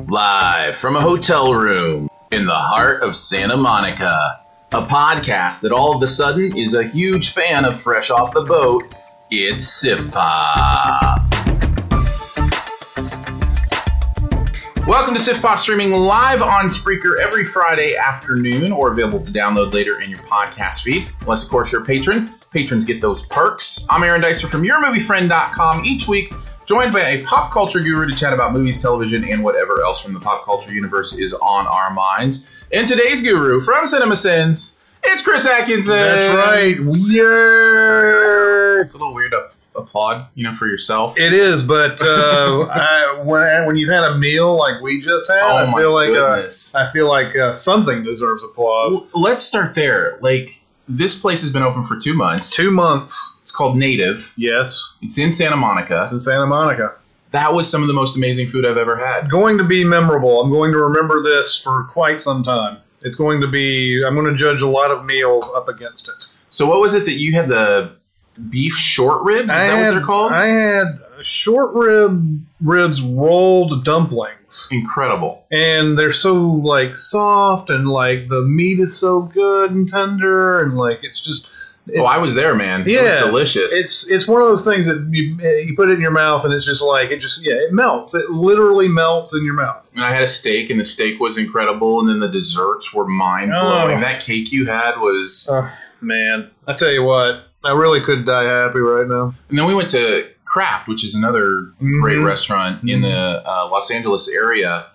Live from a hotel room in the heart of Santa Monica, a podcast that all of a sudden is a huge fan of Fresh Off the Boat. It's SiftPop. Welcome to SiftPop streaming live on Spreaker every Friday afternoon or available to download later in your podcast feed. Unless, of course, you're a patron. Patrons get those perks. I'm Aaron Dicer from YourMovieFriend.com. Each week, joined by a pop culture guru to chat about movies, television, and whatever else from the pop culture universe is on our minds. And today's guru from Cinema Sins, it's Chris Atkinson. That's right. Weird. It's a little weird to applaud, you know, for yourself. It is, but uh, I, when when you've had a meal like we just had, Oh I feel like uh. I feel like uh, something deserves applause. Let's start there. Like, this place has been open for two months. Two months, It's called Native. yes, It's in Santa Monica. it's in Santa Monica. That was some of the most amazing food I've ever had. Going to be memorable. I'm going to remember this for quite some time. It's going to be. I'm going to judge a lot of meals up against it. So, what was it that you had? The beef short ribs? Is I that had, what they're called? I had short rib ribs rolled dumplings. Incredible. and they're so like soft and like the meat is so good and tender and like it's just oh, I was there, man. It Yeah, was delicious. it's it's one of those things that you, you put it in your mouth and it's just like it just yeah it melts it literally melts in your mouth and I had a steak, and the steak was incredible, and then the desserts were mind blowing. Oh. That cake you had was. oh man I tell you what I really could die happy right now And then we went to Craft, which is another great Mhm. restaurant in the uh, Los Angeles area.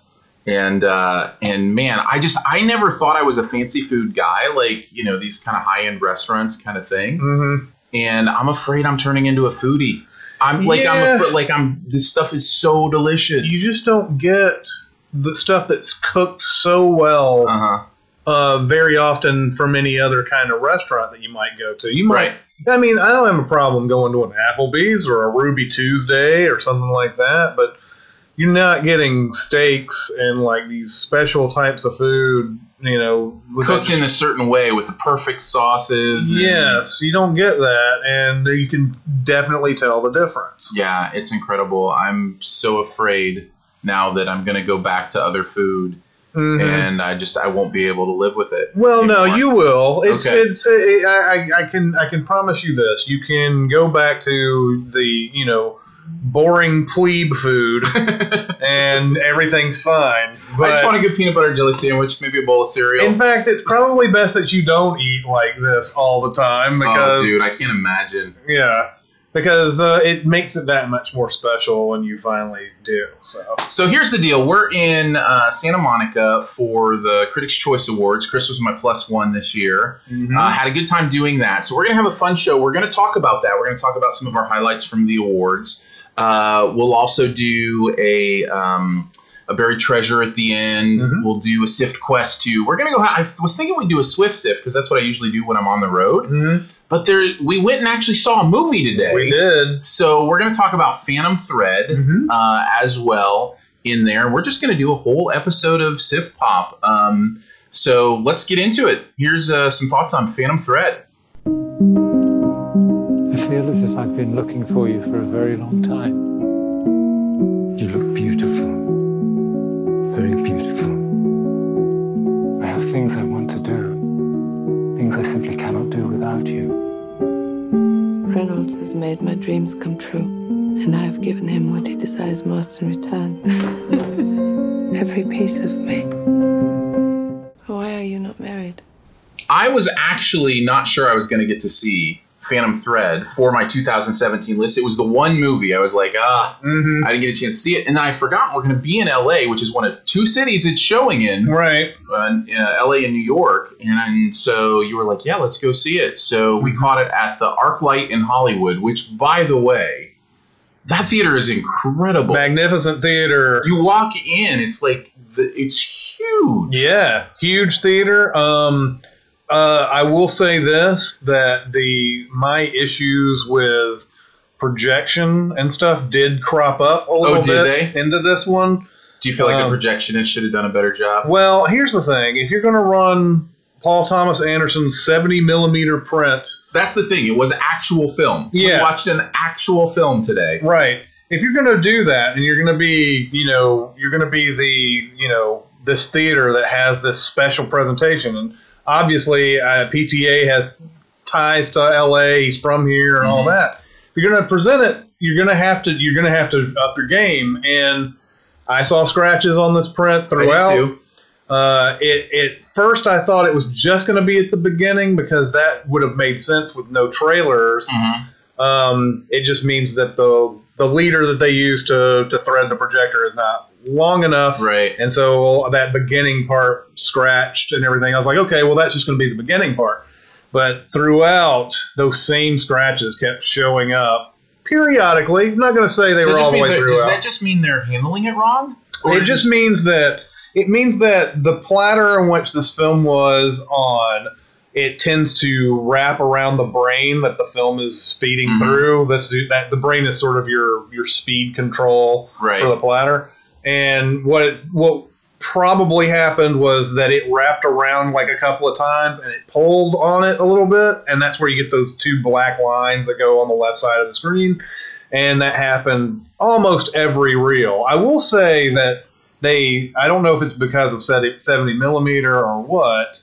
And uh, and man, I just I never thought I was a fancy food guy, like you know these kind of high end restaurants kind of thing. mm-hmm. And I'm afraid I'm turning into a foodie. I'm like Yeah. I'm afraid, like I'm this stuff is so delicious. you just don't get the stuff that's cooked so well uh huh uh, very often from any other kind of restaurant that you might go to you might right. I mean, I don't have a problem going to an Applebee's or a Ruby Tuesday or something like that, but you're not getting steaks and like these special types of food, you know, with Cooked in a certain way with the perfect sauces. and- Yes, you don't get that, and you can definitely tell the difference. Yeah, it's incredible. I'm so afraid now that I'm gonna go back to other food Mhm. and I just I won't be able to live with it. Well, no, you will. It's Okay. it's. I, I I can I can promise you this. You can go back to the you know boring plebe food, and everything's fine. But I just want a good peanut butter and jelly sandwich, maybe a bowl of cereal. In fact, it's probably best that you don't eat like this all the time because oh, dude, I can't imagine. yeah, because uh, it makes it that much more special when you finally do. So So here's the deal: we're in uh, Santa Monica for the Critics' Choice Awards. Chris was my plus one this year. Uh, had a good time doing that. So we're gonna have a fun show. We're gonna talk about that. We're gonna talk about some of our highlights from the awards. Uh, we'll also do a um, a buried treasure at the end. Mhm. We'll do a Sift Quest too. We're gonna go. I was thinking we'd do a Swift Sift because that's what I usually do when I'm on the road. Mhm. But there, we went and actually saw a movie today. we did. So we're gonna talk about Phantom Thread Mhm. uh, as well in there. We're just going to do a whole episode of SiftPop. Um, so let's get into it. Here's uh, some thoughts on Phantom Thread. I feel as if I've been looking for you for a very long time. You look beautiful. Very beautiful. Do without you. Reynolds has made my dreams come true, and I have given him what he desires most in return. Every piece of me. Why are you not married? I was actually not sure I was going to get to see Phantom Thread for my 2017 list. It was the one movie I was like, ah, Mm-hmm. I didn't get a chance to see it. And then I forgot we're going to be in LA, which is one of two cities it's showing in, Right. uh, uh, LA and New York. And so you were like, yeah, let's go see it. So we caught it at the ArcLight in Hollywood, which, by the way, that theater is incredible. Magnificent theater. you walk in, it's like, the, it's huge. Yeah, huge theater. Um, uh, I will say this: that the my issues with projection and stuff did crop up a little Oh, bit they? into this one. Do you feel like Um, the projectionist should have done a better job? Well, here's the thing: if you're going to run Paul Thomas Anderson's 70 millimeter print, That's the thing. It was actual film. Yeah, We watched an actual film today. right? If you're going to do that, and you're going to be, you know, you're going to be the, you know, this theater that has this special presentation, and obviously uh, PTA has ties to LA. He's from here and all Mhm. that. If you're going to present it, you're going to have to, you're going to have to up your game. And I saw scratches on this print throughout. Uh, it, it first I thought it was just going to be at the beginning because that would have made sense with no trailers. Mhm. Um, it just means that the the leader that they use to to thread the projector is not long enough, Right. and so that beginning part scratched and everything. I was like, okay, well that's just going to be the beginning part. But throughout, those same scratches kept showing up periodically. I'm not going to say they that were all the way throughout. does that just mean they're handling it wrong? Or It just means that it means that the platter in which this film was on it tends to wrap around the brain that the film is feeding Mhm. through. This that the brain is sort of your your speed control right. for the platter. And what it, what probably happened was that it wrapped around like a couple of times and it pulled on it a little bit, and that's where you get those two black lines that go on the left side of the screen. And that happened almost every reel. I will say that they, I don't know if it's because of 70 millimeter or what,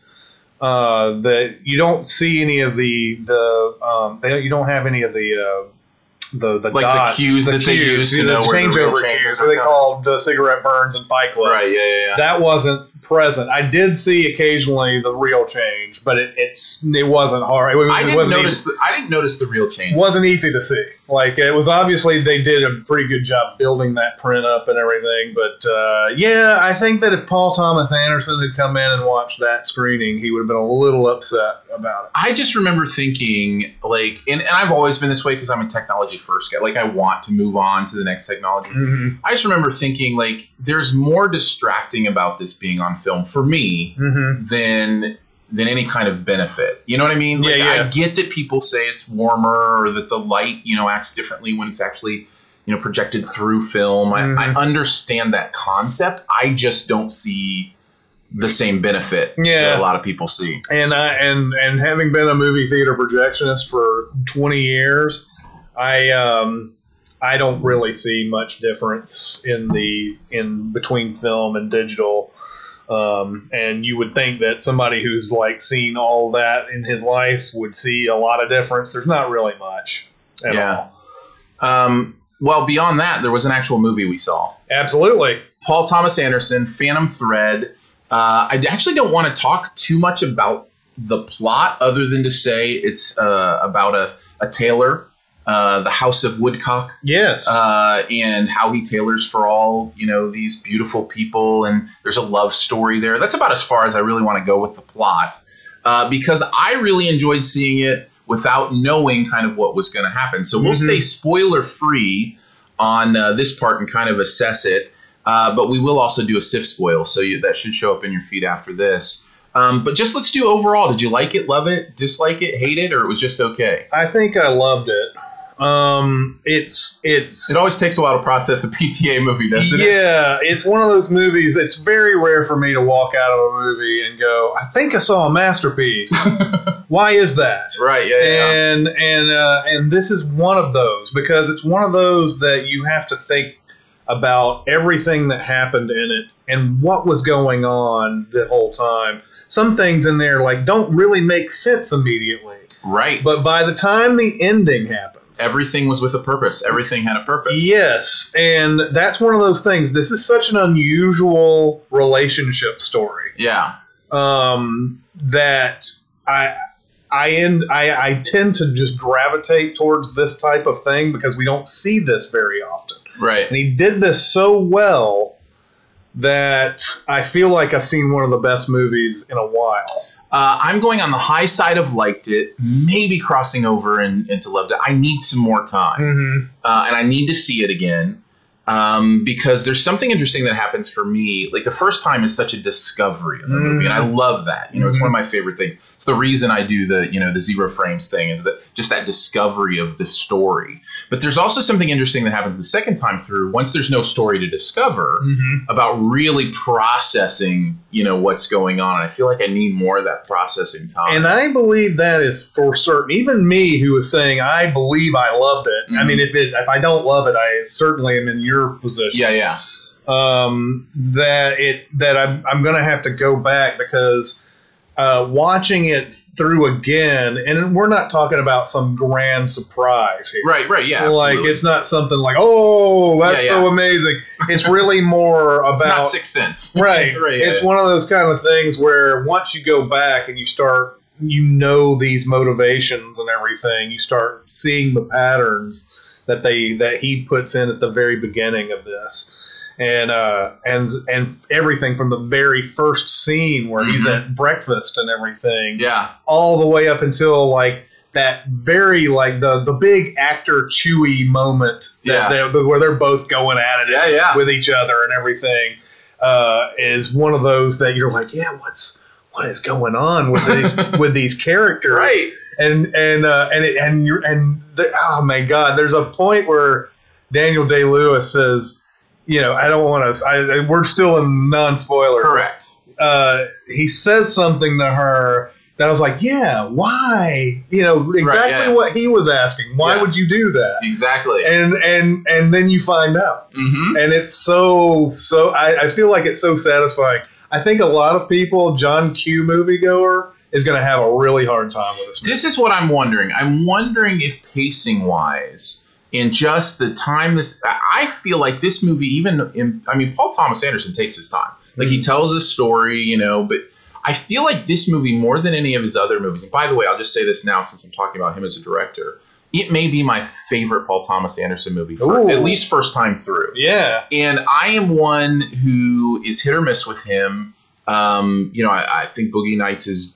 uh, that you don't see any of the the um, they, you don't have any of the uh, the the Like the dots, cues that they use to the know where the reel cues, what they called uh, cigarette burns and Fight Club. Right. Yeah. Yeah. yeah. That wasn't present. I did see occasionally the reel change, but it, it's it wasn't hard. It, was, I didn't notice. The, I didn't notice the reel change. It wasn't easy to see. Like it was obviously they did a pretty good job building that print up and everything. But uh, yeah, I think that if Paul Thomas Anderson had come in and watched that screening, he would have been a little upset about it. I just remember thinking, like, and, and I've always been this way because I'm a technology first guy. Like, I want to move on to the next technology. Mm-hmm. I just remember thinking, like, there's more distracting about this being on film for me Mm-hmm. than than any kind of benefit. You know what I mean? Like, Yeah, yeah. I get that people say it's warmer or that the light, you know, acts differently when it's actually, you know, projected through film. Mhm. I, I understand that concept. I just don't see the same benefit Yeah. that a lot of people see. and I and and having been a movie theater projectionist for 20 years, I um I don't really see much difference in the in between film and digital. Um, and you would think that somebody who's like seen all that in his life would see a lot of difference. There's not really much at Yeah. all. Um, well, beyond that, there was an actual movie we saw. Absolutely. Paul Thomas Anderson, Phantom Thread. Uh, I actually don't want to talk too much about the plot, other than to say it's uh, about a, a tailor, uh, the House of Woodcock, Yes. uh, and how he tailors for all you know these beautiful people, and there's a love story there. That's about as far as I really want to go with the plot, uh, because I really enjoyed seeing it without knowing kind of what was going to happen. So we'll Mhm. stay spoiler free on uh, this part and kind of assess it. Uh, but we will also do a SIF spoil, so you, that should show up in your feed after this. Um, but just let's do overall. Did you like it, love it, dislike it, hate it, or it was just okay? I think I loved it. Um, it's it's It always takes a while to process a PTA movie, doesn't it? yeah, it's one of those movies. It's very rare for me to walk out of a movie and go, "I think I saw a masterpiece." Why is that? Right. Yeah. Yeah. yeah. And and uh, and this is one of those because it's one of those that you have to think about everything that happened in it and what was going on the whole time. Some things in there like don't really make sense immediately. Right. But by the time the ending happens, Everything was with a purpose. Everything had a purpose. Yes, and that's one of those things. This is such an unusual relationship story Yeah. um, that I I end I, I tend to just gravitate towards this type of thing because we don't see this very often. Right. And he did this so well that I feel like I've seen one of the best movies in a while. Uh, I'm going on the high side of liked it, maybe crossing over in, into loved it. I need some more time, Mm-hmm. uh, and I need to see it again um, because there's something interesting that happens for me. Like the first time is such a discovery of the movie, and I love that. You know, it's one of my favorite things. It's the reason I do the you know the zero frames thing is that just that discovery of the story. But there's also something interesting that happens the second time through once there's no story to discover Mm-hmm. about really processing you know what's going on. I feel like I need more of that processing time. And I believe that is for certain. Even me, who was saying I believe I loved it. I Mhm. mean, if it if I don't love it, I certainly am in your position. yeah, yeah. um, that it that I'm I'm gonna have to go back because uh, watching it through again, and we're not talking about some grand surprise here. Right, right, yeah. like absolutely. it's not something like oh that's Yeah, so amazing. It's really more about It's not Sixth Sense. right. right. it's yeah. one of those kind of things where once you go back and you start, you know these motivations and everything. You start seeing the patterns that they that he puts in at the very beginning of this, and uh, and and everything from the very first scene where he's Mhm. at breakfast and everything, Yeah, all the way up until like that very like the the big actor Chewy moment that Yeah. where they're both going at it yeah, yeah. with each other and everything uh, is one of those that you're like, yeah, what's what is going on with these with these characters? Right. And and uh, and it, and you're and the, oh my god, there's a point where Daniel Day Lewis says, you know, I don't want to. I, we're still in non spoiler. Correct. Uh, he says something to her that I was like, yeah, why? You know, exactly yeah. what he was asking. Why Yeah. would you do that? Exactly. And and and then you find out hmm and it's so so I, I feel like it's so satisfying. I think a lot of people, John Q moviegoer, is going to have a really hard time with this. Movie. This is what I'm wondering. I'm wondering if pacing wise, in just the time this, I feel like this movie, even in, I mean, Paul Thomas Anderson takes his time. Like he tells a story, you know, but I feel like this movie more than any of his other movies. And by the way, I'll just say this now since I'm talking about him as a director. It may be my favorite Paul Thomas Anderson movie, for, at least first time through. yeah, And I am one who is hit or miss with him. Um, you know, I, I think Boogie Nights is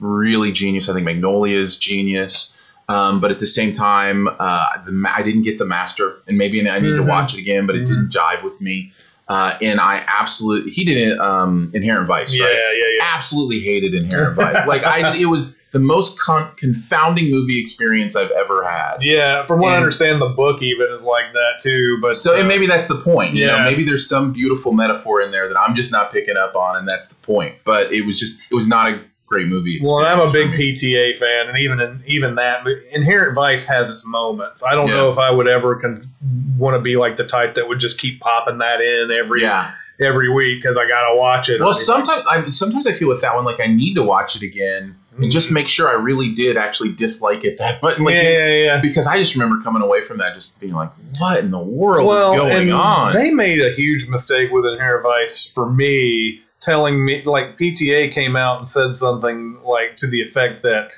really genius. I think Magnolia is genius. Um, but at the same time, uh, the ma- I didn't get the master, and maybe I need to Mhm. watch it again, but it didn't jive with me. Uh, and I absolutely he did um, Inherent Vice, yeah, right? yeah, yeah. Absolutely hated Inherent Vice. Like I, it was the most con- confounding movie experience I've ever had. Yeah, from what I understand, the book even is like that too. But so uh, and maybe that's the point. You know, yeah. maybe there's some beautiful metaphor in there that I'm just not picking up on, and that's the point. But it was just it was not a great movie. well, I'm a big. PTA fan, and even in, even that Inherent Vice has its moments. I don't Yeah. know if I would ever con- want to be like the type that would just keep popping that in every Yeah. every week because I gotta watch it. Well, sometimes I sometimes I feel with that one like I need to watch it again and just make sure I really did actually dislike it that much. Like, Mm. yeah, yeah, yeah. Because I just remember coming away from that just being like, what in the world well, is going on? They made a huge mistake with Inherent Vice for me, telling me like PTA came out and said something like to the effect that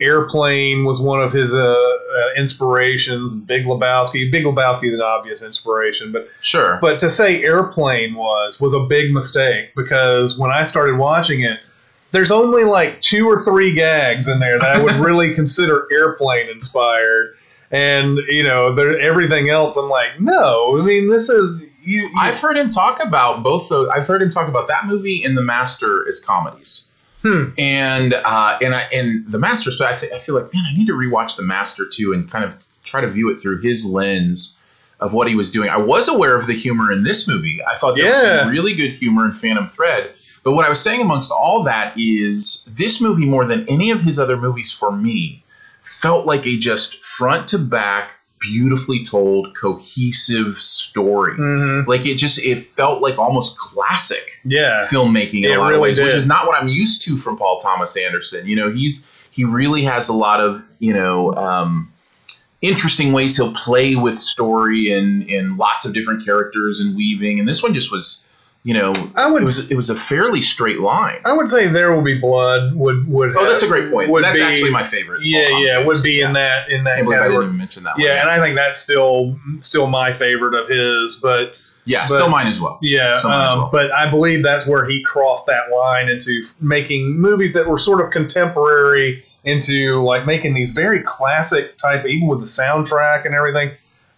Airplane was one of his uh, uh, inspirations. Big Lebowski, Big Lebowski is an obvious inspiration, but sure. but to say Airplane was was a big mistake because when I started watching it. There's only like two or three gags in there that I would really consider airplane inspired, and you know, there, everything else. I'm like, no. I mean, this is you. you I've heard him talk about both those. I've heard him talk about that movie and The Master as comedies. Hmm. And uh, and I and The Master. So I, th- I feel like man, I need to rewatch The Master too and kind of try to view it through his lens of what he was doing. I was aware of the humor in this movie. I thought there was Yeah. some really good humor in Phantom Thread. But what I was saying amongst all that is this movie more than any of his other movies for me felt like a just front to back, beautifully told, cohesive story. Mhm. Like it just it felt like almost classic Yeah. filmmaking in It a lot really of ways, which is not what I'm used to from Paul Thomas Anderson. You know, he's he really has a lot of you know um, interesting ways he'll play with story and and lots of different characters and weaving. And this one just was, you know, I would it was it was a fairly straight line. I would say There Will Be Blood would would Oh, that's a great point. That's be, actually my favorite. yeah yeah Thomas would be Anderson. in that in that can't believe I didn't category. even mention that Yeah, one. and I think that's still still my favorite of his, but yeah, but- still mine as well. yeah, mine as um, well. but I believe that's where he crossed that line into making movies that were sort of contemporary into like making these very classic type, even with the soundtrack and everything.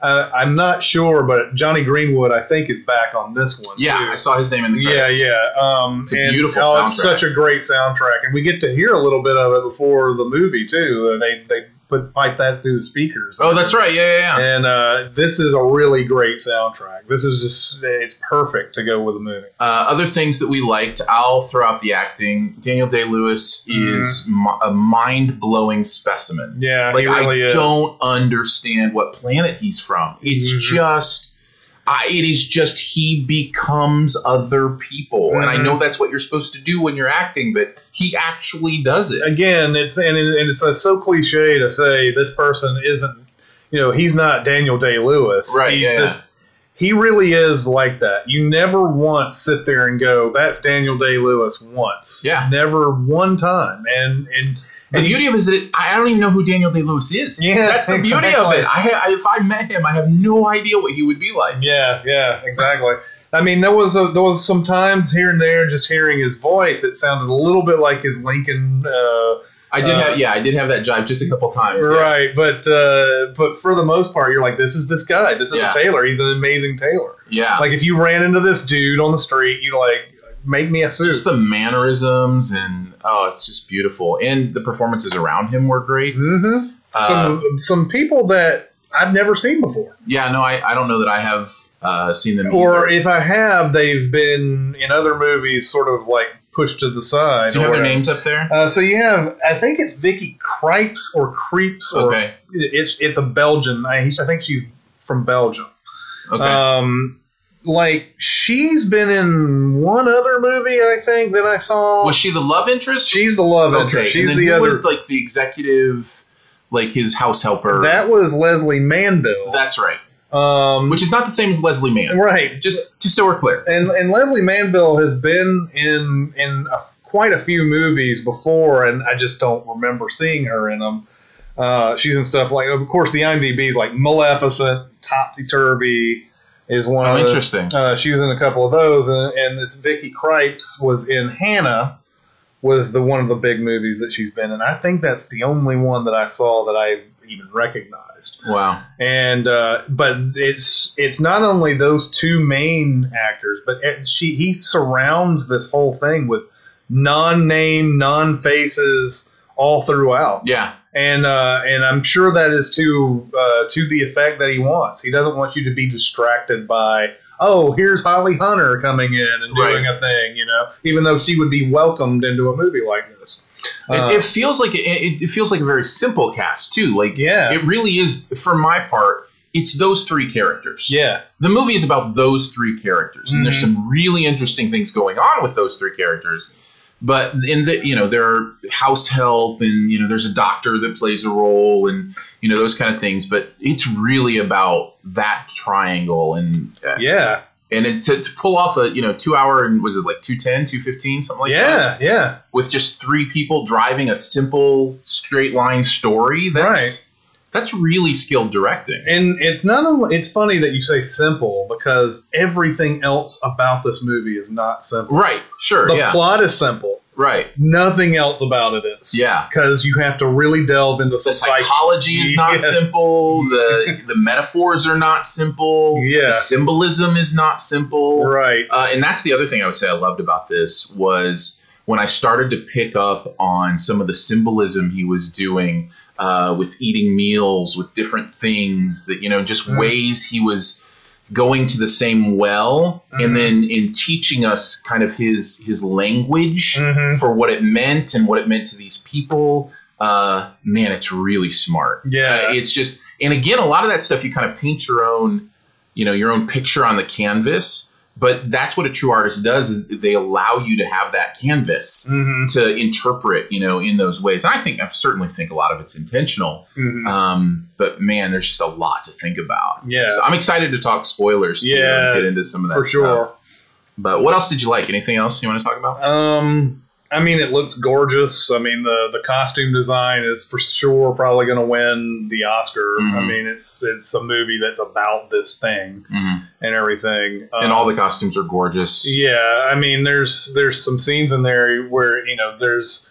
Uh, I'm not sure, but Jonny Greenwood, I think, is back on this one. Yeah, too. I saw his name in the Yeah, credits. yeah. Um, It's a and, beautiful oh, It's such a great soundtrack, and we get to hear a little bit of it before the movie too. Uh, They they put pipe that through the speakers. Oh, that's right. Yeah, yeah, yeah. And uh, this is a really great soundtrack. This is just it's perfect to go with the movie. Uh, other things that we liked, I'll throw out the acting. Daniel Day Lewis is mi- a mind blowing specimen. Mm-hmm. Yeah, like really I is. don't understand what planet he's from. It's Mhm. just, I, it is just he becomes other people, and I Mhm. know that's what you're supposed to do when you're acting, but he actually does it. Again, it's and, it, and it's uh, so cliche to say this person isn't. You know, he's not Daniel Day Lewis. Right, He's yeah, just. He really is like that. You never once sit there and go, "That's Daniel Day Lewis." Once, Yeah. never one time. And and The beauty of it is that I I don't even know who Daniel Day Lewis is. Yeah, that's the beauty of it. I, ha- if I met him, I have no idea what he would be like. Yeah, yeah, exactly. I mean, there was a, there was some times here and there, just hearing his voice, it sounded a little bit like his Lincoln, uh, I did Uh, have, yeah, I did have that jive just a couple times. yeah. right? But uh, but for the most part, you're like, this is this guy, this is Yeah. a tailor. He's an amazing tailor. Yeah, Like if you ran into this dude on the street, you like make me a suit. just the mannerisms and oh, it's just beautiful. And the performances around him were great. hmm Uh, some some people that I've never seen before, yeah, no, I, I don't know that I have uh, seen them. or either. if I have, they've been in other movies, sort of like pushed to the side. do you have their names up there? Uh, so you have, I think it's Vicky Cripes or Krieps, or Okay, it's it's a Belgian. I, I think she's from Belgium. okay. Um, like she's been in one other movie, I think that I saw. was she the love interest? she's the love okay. interest. She's and then the who other. was like the executive, like his house helper? that was Lesley Manville. That's right. um, Which is not the same as Leslie Mann. right. Just just so we're clear. and and Lesley Manville has been in in a, quite a few movies before, and I just don't remember seeing her in them. Uh, she's in stuff like, of course, the IMDb is like Maleficent, Topsy Turvy is one. Oh, of the- interesting. Uh, she was in a couple of those, and, and this Vicky Cripes was in Hannah. Was the one of the big movies that she's been in? I think that's the only one that I saw that I even recognized Wow. and uh, but it's it's not only those two main actors, but it, she he surrounds this whole thing with non-name, non-faces all throughout, Yeah. And uh, and I'm sure that is to uh, to the effect that he wants. He doesn't want you to be distracted by. Oh, here's Holly Hunter coming in and doing a thing, you know, even though she would be welcomed into a movie like this. Uh, it, it feels like it, it, feels like a very simple cast too. Like Yeah. it really is. For my part, it's those three characters. yeah, The movie is about those three characters, and there's Mhm. some really interesting things going on with those three characters. But in the you know there are house help, and you know there's a doctor that plays a role, and you know those kind of things. But it's really about that triangle, and uh, yeah, and it, to, to pull off a you know two hour and was it like 210 215 something like that yeah, yeah. with just three people driving a simple straight line story that's Right. That's really skilled directing And it's not only it's funny that you say simple because everything else about this movie is not simple. right sure The yeah plot is simple. right Nothing else about it is. yeah Because you have to really delve into the psychology is not Yeah. simple the the metaphors are not simple Yeah. the symbolism is not simple Right. Uh, and that's the other thing I would say I loved about this was when I started to pick up on some of the symbolism he was doing uh, with eating meals with different things that you know just Mm. ways he was going to the same well Mhm. and then in teaching us kind of his his language Mhm. for what it meant and what it meant to these people uh, man it's really smart Yeah. Uh, it's just and again a lot of that stuff you kind of paint your own you know your own picture on the canvas but that's what a true artist does is they allow you to have that canvas Mm-hmm. to interpret, you know, in those ways. And I think I certainly think a lot of it's intentional. Mm-hmm. Um, but man, there's just a lot to think about. Yeah. So I'm excited to talk spoilers too Yeah, and get into some of that for sure. stuff. But what else did you like? Anything else you want to talk about? Um, I mean, it looks gorgeous. I mean, the the costume design is for sure probably going to win the Oscar. I Mhm. mean, it's it's a movie that's about this thing Mhm. and everything. And Um, all the costumes are gorgeous. Yeah, I mean, there's there's some scenes in there where you know there's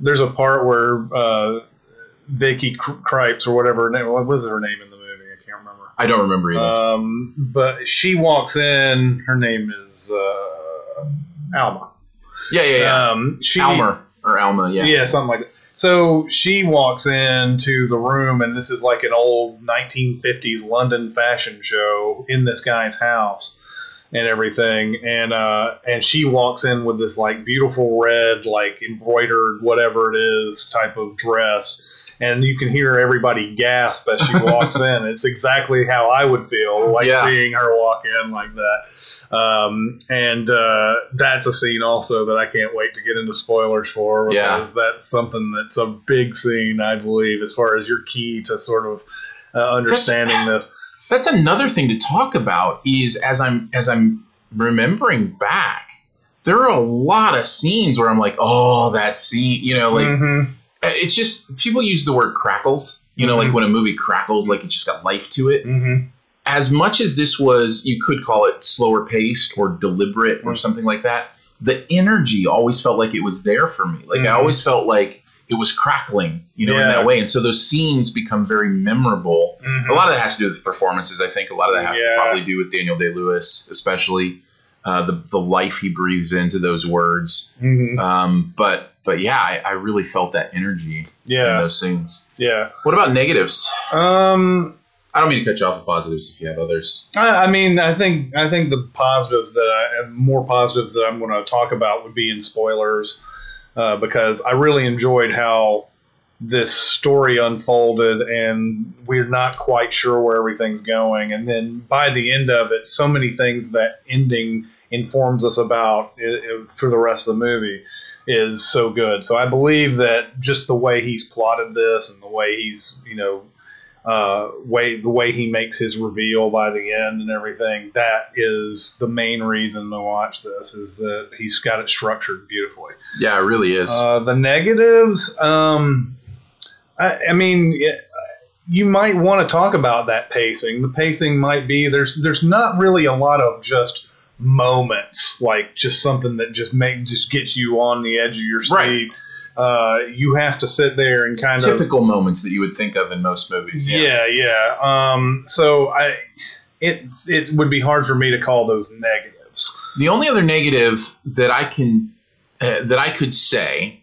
there's a part where uh, Vicky Cripes or whatever her name what was her name in the movie? I can't remember. I don't remember either. Um, but she walks in. Her name is uh, Alma. Yeah, yeah, yeah. Um, she Almer or Alma. Yeah. yeah. something like that. So she walks into the room, and this is like an old 1950s London fashion show in this guy's house and everything. And uh, and she walks in with this like beautiful red, like embroidered whatever it is type of dress. And you can hear everybody gasp as she walks in. It's exactly how I would feel like Yeah. seeing her walk in like that. Um, and uh, that's a scene also that I can't wait to get into spoilers for Yeah. because that's something that's a big scene, I believe, as far as your key to sort of uh, understanding this. That's another thing to talk about. Is as I'm as I'm remembering back, there are a lot of scenes where I'm like, oh, that scene. You know, like Mhm. It's just people use the word crackles. You know, Mhm. like when a movie crackles, like it's just got life to it. Mhm. as much as this was, you could call it slower paced or deliberate or Mm. something like that, the energy always felt like it was there for me. Like I Mhm. always felt like it was crackling, you know, in that way. And so those scenes become very memorable. Mhm. A lot of that has to do with performances, I think. A lot of that has Yeah. to probably do with Daniel Day Lewis, especially uh, the the life he breathes into those words. Mhm. Um, but but yeah, I, I really felt that energy in those scenes. yeah. What about negatives? Um, I don't mean to cut you off the positives if you have others. I, I mean, I think I think the positives that I have more positives that I'm going to talk about would be in spoilers, uh, because I really enjoyed how this story unfolded, and we're not quite sure where everything's going, and then by the end of it, so many things that ending informs us about i i for the rest of the movie is so good. So I believe that just the way he's plotted this and the way he's you know uh, way the way he makes his reveal by the end and everything. That is the main reason to watch this. Is that he's got it structured beautifully. Yeah, it really is. Uh, the negatives, um, I, I mean, it, you might want to talk about that pacing. The pacing might be there's there's not really a lot of just moments like just something that just make just gets you on the edge of your seat. Right. Uh, you have to sit there and kind of typical moments that you would think of in most movies. Yeah. yeah, yeah. Um, so I, it it would be hard for me to call those negatives. The only other negative that I can uh, that I could say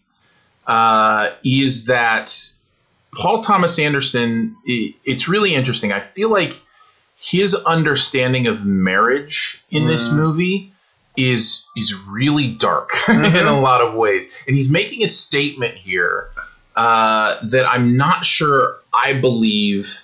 uh, is that Paul Thomas Anderson. i it's really interesting. I feel like his understanding of marriage in this Mm. movie is is really dark Mhm. in a lot of ways, and he's making a statement here uh, that I'm not sure I believe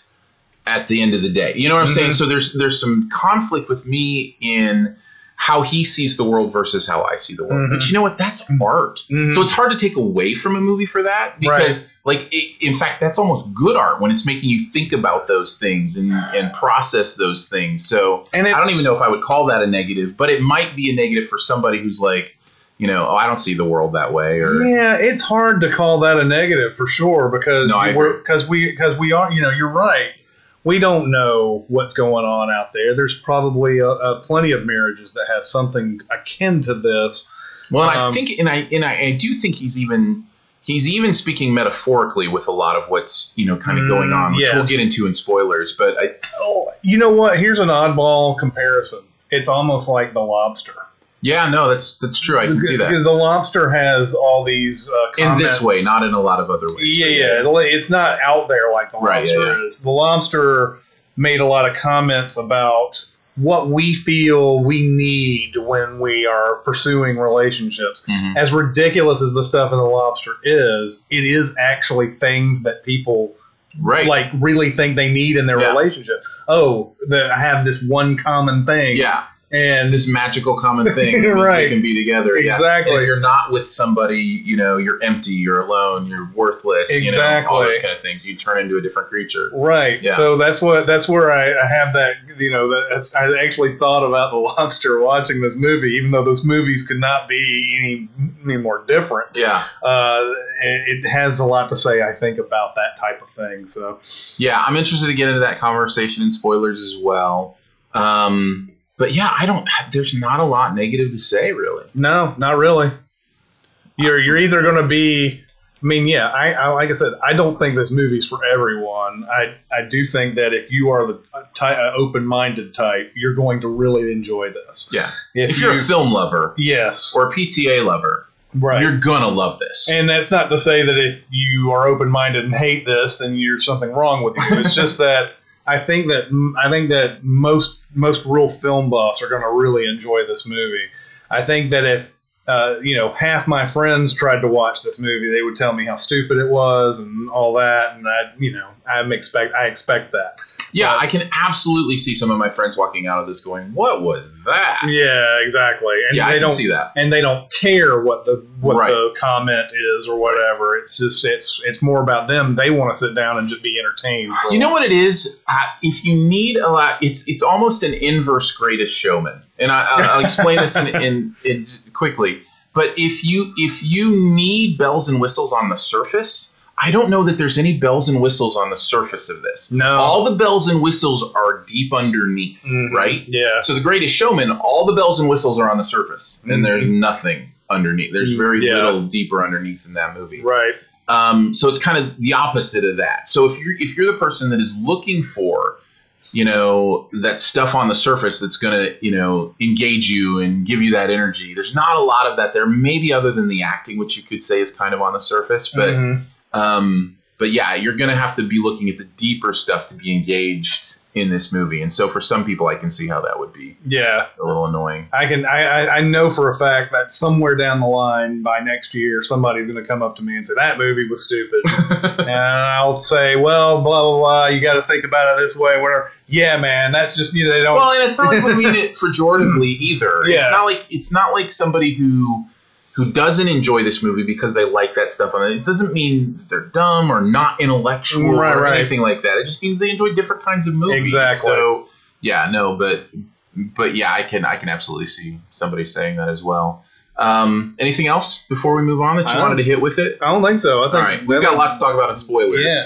at the end of the day. You know what I'm saying? Mhm. So there's there's some conflict with me in how he sees the world versus how I see the world. But Mhm. you know what? That's art. Mhm. So it's hard to take away from a movie for that because, like, it, in fact, that's almost good art when it's making you think about those things and, and process those things. So And I don't even know if I would call that a negative, but it might be a negative for somebody who's like, you know, oh, I don't see the world that way, or Yeah, it's hard to call that a negative for sure because No, because we because we are you know you're right. We don't know what's going on out there. There's probably a, a plenty of marriages that have something akin to this. Well, and I Um, think, and I and I, I do think he's even he's even speaking metaphorically with a lot of what's you know kind of going Mm, on, which we'll get into in spoilers. But I, Oh, you know what? Here's an oddball comparison. It's almost like the lobster. Yeah, no, that's that's true. I can see that The lobster has all these uh, in this way, not in a lot of other ways. Yeah, yeah, it's not out there like the Right, yeah, lobster is. The lobster made a lot of comments about what we feel we need when we are pursuing relationships. Mhm. As ridiculous as the stuff in the lobster is, it is actually things that people right. like really think they need in their Yeah. relationship. Oh, the, I have this one common thing. yeah, and this magical common thing Right. we can be together. Exactly. And if you're not with somebody, you know, you're empty, you're alone, you're worthless. You know, all those kind of things. You turn into a different creature. Right. Yeah. So that's what that's where I, I have that you know that- that's I actually thought about the lobster watching this movie, even though those movies could not be any any more different. Yeah. Uh, it, it has a lot to say, I think, about that type of thing. So Yeah, I'm interested to get into that conversation and spoilers as well. Um, but yeah, I don't. There's not a lot negative to say, really. no, not really. You're you're either going to be. I mean, yeah, I, I like I said, I don't think this movie's for everyone. I I do think that if you are the ty- uh, open-minded type, you're going to really enjoy this. Yeah. If, you're you- a film lover yes, or a PTA lover, right. you're gonna love this. And that's not to say that if you are open minded and hate this, then you're something wrong with you. It's just that I think that I think that most most real film buffs are going to really enjoy this movie. I think that if uh, you know half my friends tried to watch this movie, they would tell me how stupid it was and all that, and I you know I'm expect I expect that. Yeah, I can absolutely see some of my friends walking out of this going, "What was that?" Yeah, exactly. And Yeah, they I don't see that. and they don't care what the what Right. the comment is or whatever. It's just it's it's more about them. They want to sit down and just be entertained. You know what it is? Uh, if you need a lot, it's it's almost an inverse Greatest Showman, and I, I'll, I'll explain this in, in, in quickly. But if you if you need bells and whistles on the surface, I don't know that there's any bells and whistles on the surface of this. No. all the bells and whistles are deep underneath, Mhm. right? Yeah. So the Greatest Showman, all the bells and whistles are on the surface, and Mhm. there's nothing underneath. There's very Yeah. little deeper underneath in that movie. Right. Um, so it's kind of the opposite of that. So if you're if you're the person that is looking for, you know, that stuff on the surface that's going to you know engage you and give you that energy, there's not a lot of that there. Maybe other than the acting, which you could say is kind of on the surface, but Mhm. Um, but yeah, you're going to have to be looking at the deeper stuff to be engaged in this movie. And so for some people, I can see how that would be yeah, a little annoying. I can. I, I I know for a fact that somewhere down the line, by next year, somebody's going to come up to me and say that movie was stupid, and I'll say, well, blah blah blah. You got to think about it this way. Whatever. Yeah, man, that's just you know they don't. Well, and it's not like we mean it pejoratively either. It's Yeah. not like it's not like somebody who who doesn't enjoy this movie because they like that stuff on it. It doesn't mean they're dumb or not intellectual Right, or right. anything like that. It just means they enjoy different kinds of movies. Exactly. So yeah, no, but but yeah, I can I can absolutely see somebody saying that as well. Um, anything else before we move on that you wanted to hit with it? I don't think so. I think All right, we've got lots to talk about in spoilers. Yeah.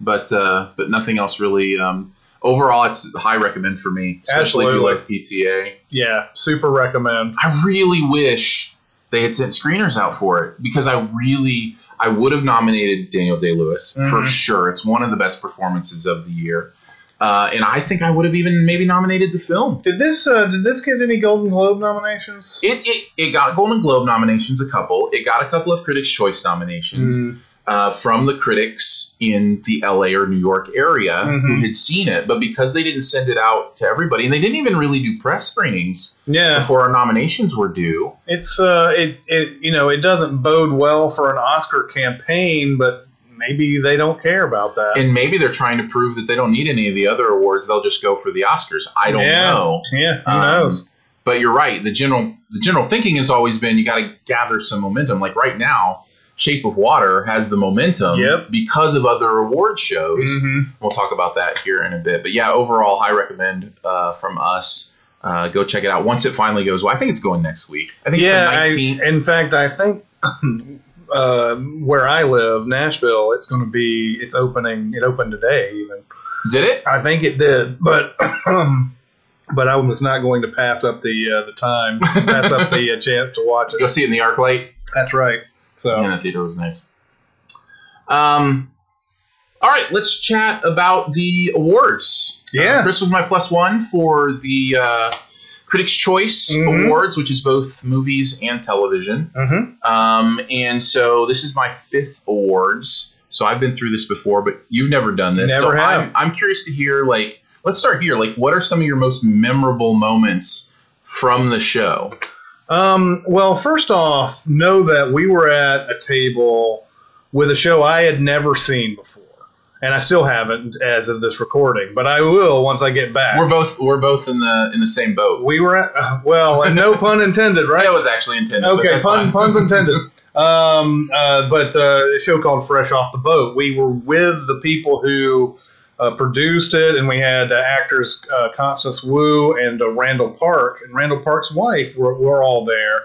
But uh, but nothing else really. Um, overall, it's high recommend for me, especially Absolutely. if you like PTA. Yeah, super recommend. I really wish they had sent screeners out for it because I really I would have nominated Daniel Day Lewis for Mhm. sure. It's one of the best performances of the year. Uh, and I think I would have even maybe nominated the film. Did this uh, did this get any Golden Globe nominations? It, it, it got Golden Globe nominations, a couple. It got a couple of Critics' Choice nominations. Mm. Uh, from the critics in the LA or New York area who Mhm. had seen it, but because they didn't send it out to everybody, and they didn't even really do press screenings Yeah, before our nominations were due. it's uh, it it you know it doesn't bode well for an Oscar campaign, but maybe they don't care about that. And maybe they're trying to prove that they don't need any of the other awards; they'll just go for the Oscars. I don't Yeah. know. yeah, who Um, knows? But you're right. The general the general thinking has always been you got to gather some momentum. Like right now, Shape of Water has the momentum Yep. because of other award shows. hmm We'll talk about that here in a bit. But yeah, overall, I recommend uh, from us. Uh, go check it out once it finally goes. Well, I think it's going next week. I think Yeah, it's I, the 19th. in fact, I think uh, where I live, Nashville, it's going to be it's opening. It opened today, even. Did it? I think it did, but um, but I was not going to pass up the uh, the time, pass up the uh, chance to watch it. Go it. see it in the ArcLight. That's right. So Yeah, the theater was nice. Um, all right, let's chat about the awards. Yeah. Uh, Chris was my plus one for the uh, Critics' Choice Mhm. Awards, which is both movies and television. mhm. Um, and so this is my fifth awards. So I've been through this before, but you've never done this. Never so have. I'm, I'm curious to hear, like, let's start here. Like, what are some of your most memorable moments from the show? Um, well, first off, know that we were at a table with a show I had never seen before. and I still haven't as of this recording, but I will once I get back. We're both we're both in the in the same boat. we were at, uh, well, and no pun intended, right? That was actually intended. but Okay, pun, puns intended. Um, uh, but uh, a show called Fresh Off the Boat. We were with the people who uh, produced it, and we had uh, actors uh, Constance Wu and uh, Randall Park, and Randall Park's wife were, were all there.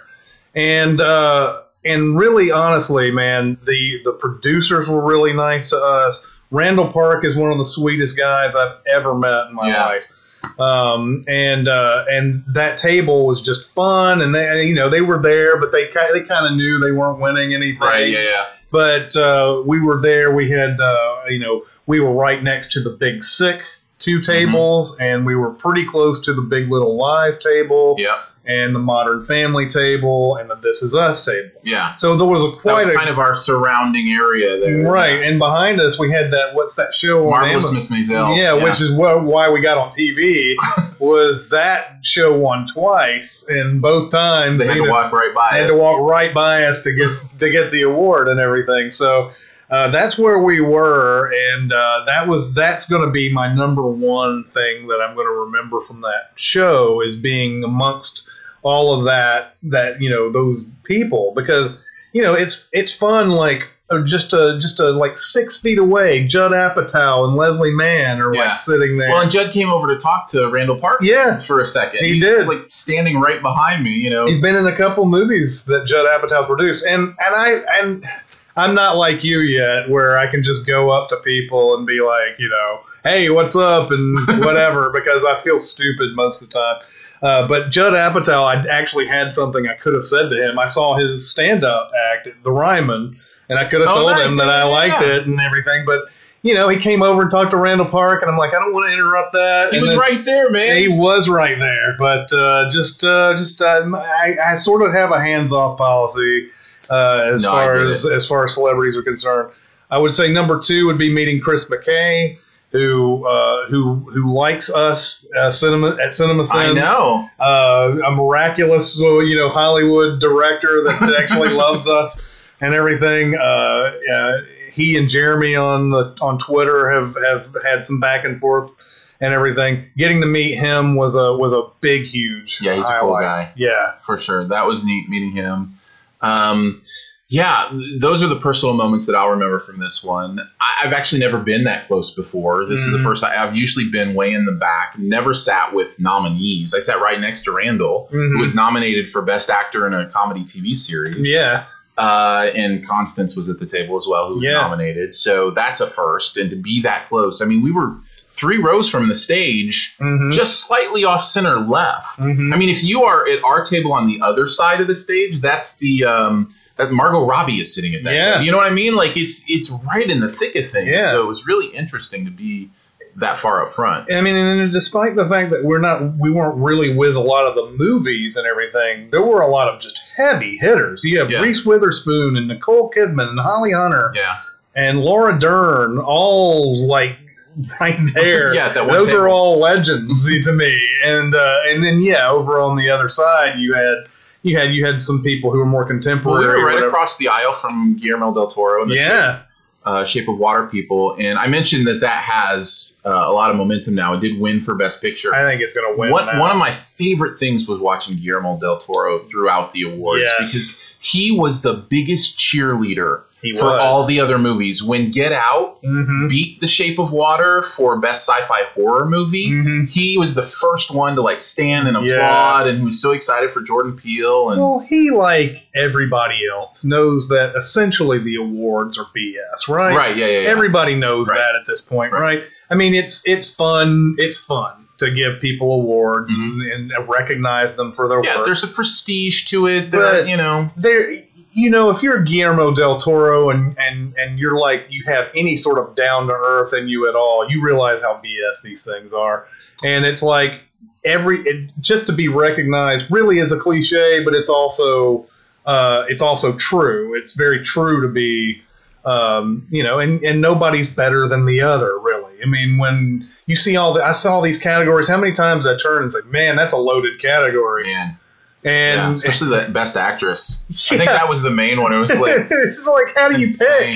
And uh, and really, honestly, man, the the producers were really nice to us. Randall Park is one of the sweetest guys I've ever met in my Yeah. life um, and uh, and that table was just fun, and they you know they were there, but they they kind of knew they weren't winning anything. Right. Yeah. Yeah. But uh, we were there. We had uh, you know we were right next to the Big Sick two Mm-hmm. tables, and we were pretty close to the Big Little Lies table, Yeah. and the Modern Family table, and the This Is Us table. Yeah. So there was a quite was a kind of our surrounding area there. right, and behind us we had that what's that show on Marvelous? Miss Maisel. Yeah, which is wh- why we got on TV was that show won twice, and both times they had to know, walk right by had us. to walk right by us to get to get the award and everything. So uh, that's where we were, and uh, that was that's going to be my number one thing that I'm going to remember from that show is being amongst all of that that you know those people because you know it's it's fun like uh, just a just a like six feet away Judd Apatow and Leslie Mann are Yeah. like sitting there. Well, and Judd came over to talk to Randall Park yeah, for a second. He He's did. like standing right behind me. You know. He's been in a couple movies that Judd Apatow produced, and and I and I'm not like you yet, where I can just go up to people and be like, you know, hey, what's up, and whatever, because I feel stupid most of the time. Uh, but Judd Apatow, I actually had something I could have said to him. I saw his stand-up act at the Ryman, and I could have Oh, told nice. him that I liked yeah. it and everything. But you know, he came over and talked to Randall Park, and I'm like, I don't want to interrupt that. he And was then- right there, man. he was right there, but uh, just uh, just uh, I, I sort of have a hands off policy uh, as No, far as as far as celebrities are concerned. I would say number two would be meeting Chris McKay, who uh, who who likes us uh, cinema at Cinema I Sin. know. Uh, a miraculous, you know, Hollywood director that actually loves us and everything. Uh, uh, he and Jeremy on the on Twitter have, have had some back and forth and everything. Getting to meet him was a was a big, huge. Yeah, he's a cool guy. Yeah, for sure. That was neat meeting him. Um, yeah, those are the personal moments that I'll remember from this one. I, I've actually never been that close before. This is the Mhm. first I, I've usually been way in the back. Never sat with nominees. I sat right next to Randall, Mhm. who was nominated for Best Actor in a Comedy TV Series. yeah, Uh, and Constance was at the table as well, who was Yeah. nominated. So that's a first. And to be that close, I mean, we were three rows from the stage, Mhm. just slightly off center left. Mhm. I mean, if you are at our table on the other side of the stage, that's the um, that Margot Robbie is sitting at that. Yeah. table. you know what I mean? Like it's it's right in the thick of things. Yeah. So it was really interesting to be that far up front. I mean, and despite the fact that we're not, we weren't really with a lot of the movies and everything. There were a lot of just heavy hitters. You have Yeah. Reese Witherspoon and Nicole Kidman and Holly Hunter. Yeah, and Laura Dern, all like right there. Yeah, that one those are all legends to me. And uh, and then yeah, over on the other side, you had you had you had some people who were more well, we contemporary. were right across the aisle from Guillermo del Toro. And the Yeah, uh, Shape of Water people, and I mentioned that that has uh, a lot of momentum now. It did win for Best Picture. I think it's gonna win. One, one of my favorite things was watching Guillermo del Toro throughout the awards Yes. because he was the biggest cheerleader He for was. all the other movies. When Get Out Mhm. beat The Shape of Water for best sci-fi horror movie, Mhm. he was the first one to like stand and Yeah. applaud, and he was so excited for Jordan Peele. And Well, he like everybody else knows that essentially the awards are BS, right? right, yeah, yeah, yeah. Everybody knows Right. that at this point, Right. right. I mean, it's it's fun. It's fun to give people awards Mhm. and, recognize them for their yeah, work. there's a prestige to it. There, But- you know, there you know if you're Guillermo del Toro and and and you're like you have any sort of down to earth in you at all, you realize how BS these things are, and it's like every it, just to be recognized really is a cliche, but it's also uh, it's also true. It's very true to be. Um, you know, and, and nobody's better than the other, really. I mean, when you see all the, I saw these categories. How many times did I turn and say, "Man, that's a loaded category"? man, yeah, And especially the best actress. I think that was the main one. It was like it's like, how do you it's pick?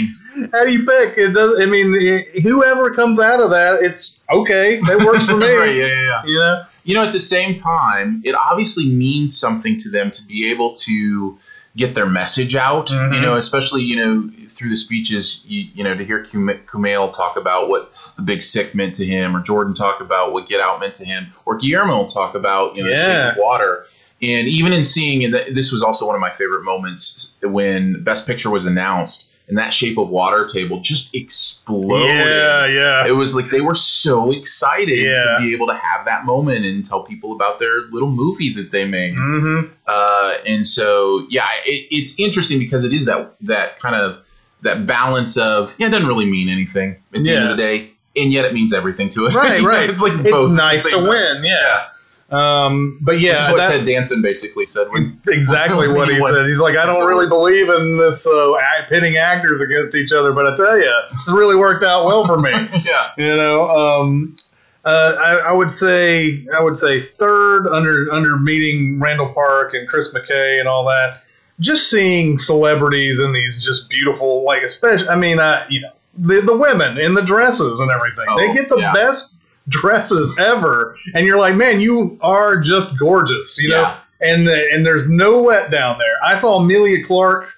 how do you pick? It does. I mean, it- whoever comes out of that, it's okay. That works for me. right, yeah, yeah, yeah. You know? You know, at the same time, it obviously means something to them to be able to get their message out. Mhm. You know, especially you know through the speeches. You, you know, to hear Kumail talk about what the Big Sick meant to him, or Jordan talk about what Get Out meant to him, or Guillermo will talk about you know the Yeah. Shape of Water. And even in seeing, and this was also one of my favorite moments when Best Picture was announced, and that Shape of Water table just exploded Yeah, yeah. it was like they were so excited Yeah. to be able to have that moment and tell people about their little movie that they made. Mm-hmm. Uh, and so, yeah, it, it's interesting because it is that that kind of that balance of yeah, it doesn't really mean anything at the end of the day, and yet it means everything to us. Right, know, right. it's like It's both nice to win. Yeah. Um, but yeah, what that- Ted Danson basically said when exactly what he What- said. He's like, I don't really believe in this uh, pitting actors against each other, but I tell you, it really worked out well for me. yeah. you know, um, uh, I, I would say I would say third under under meeting Randall Park and Chris McKay and all that. Just seeing celebrities in these just beautiful, like especially, I mean, uh, you know, the the women in the dresses and everything. they Oh, get the yeah. best dresses ever, and you're like, man, you are just gorgeous, you know. And the, and there's no letdown there. I saw Emilia Clarke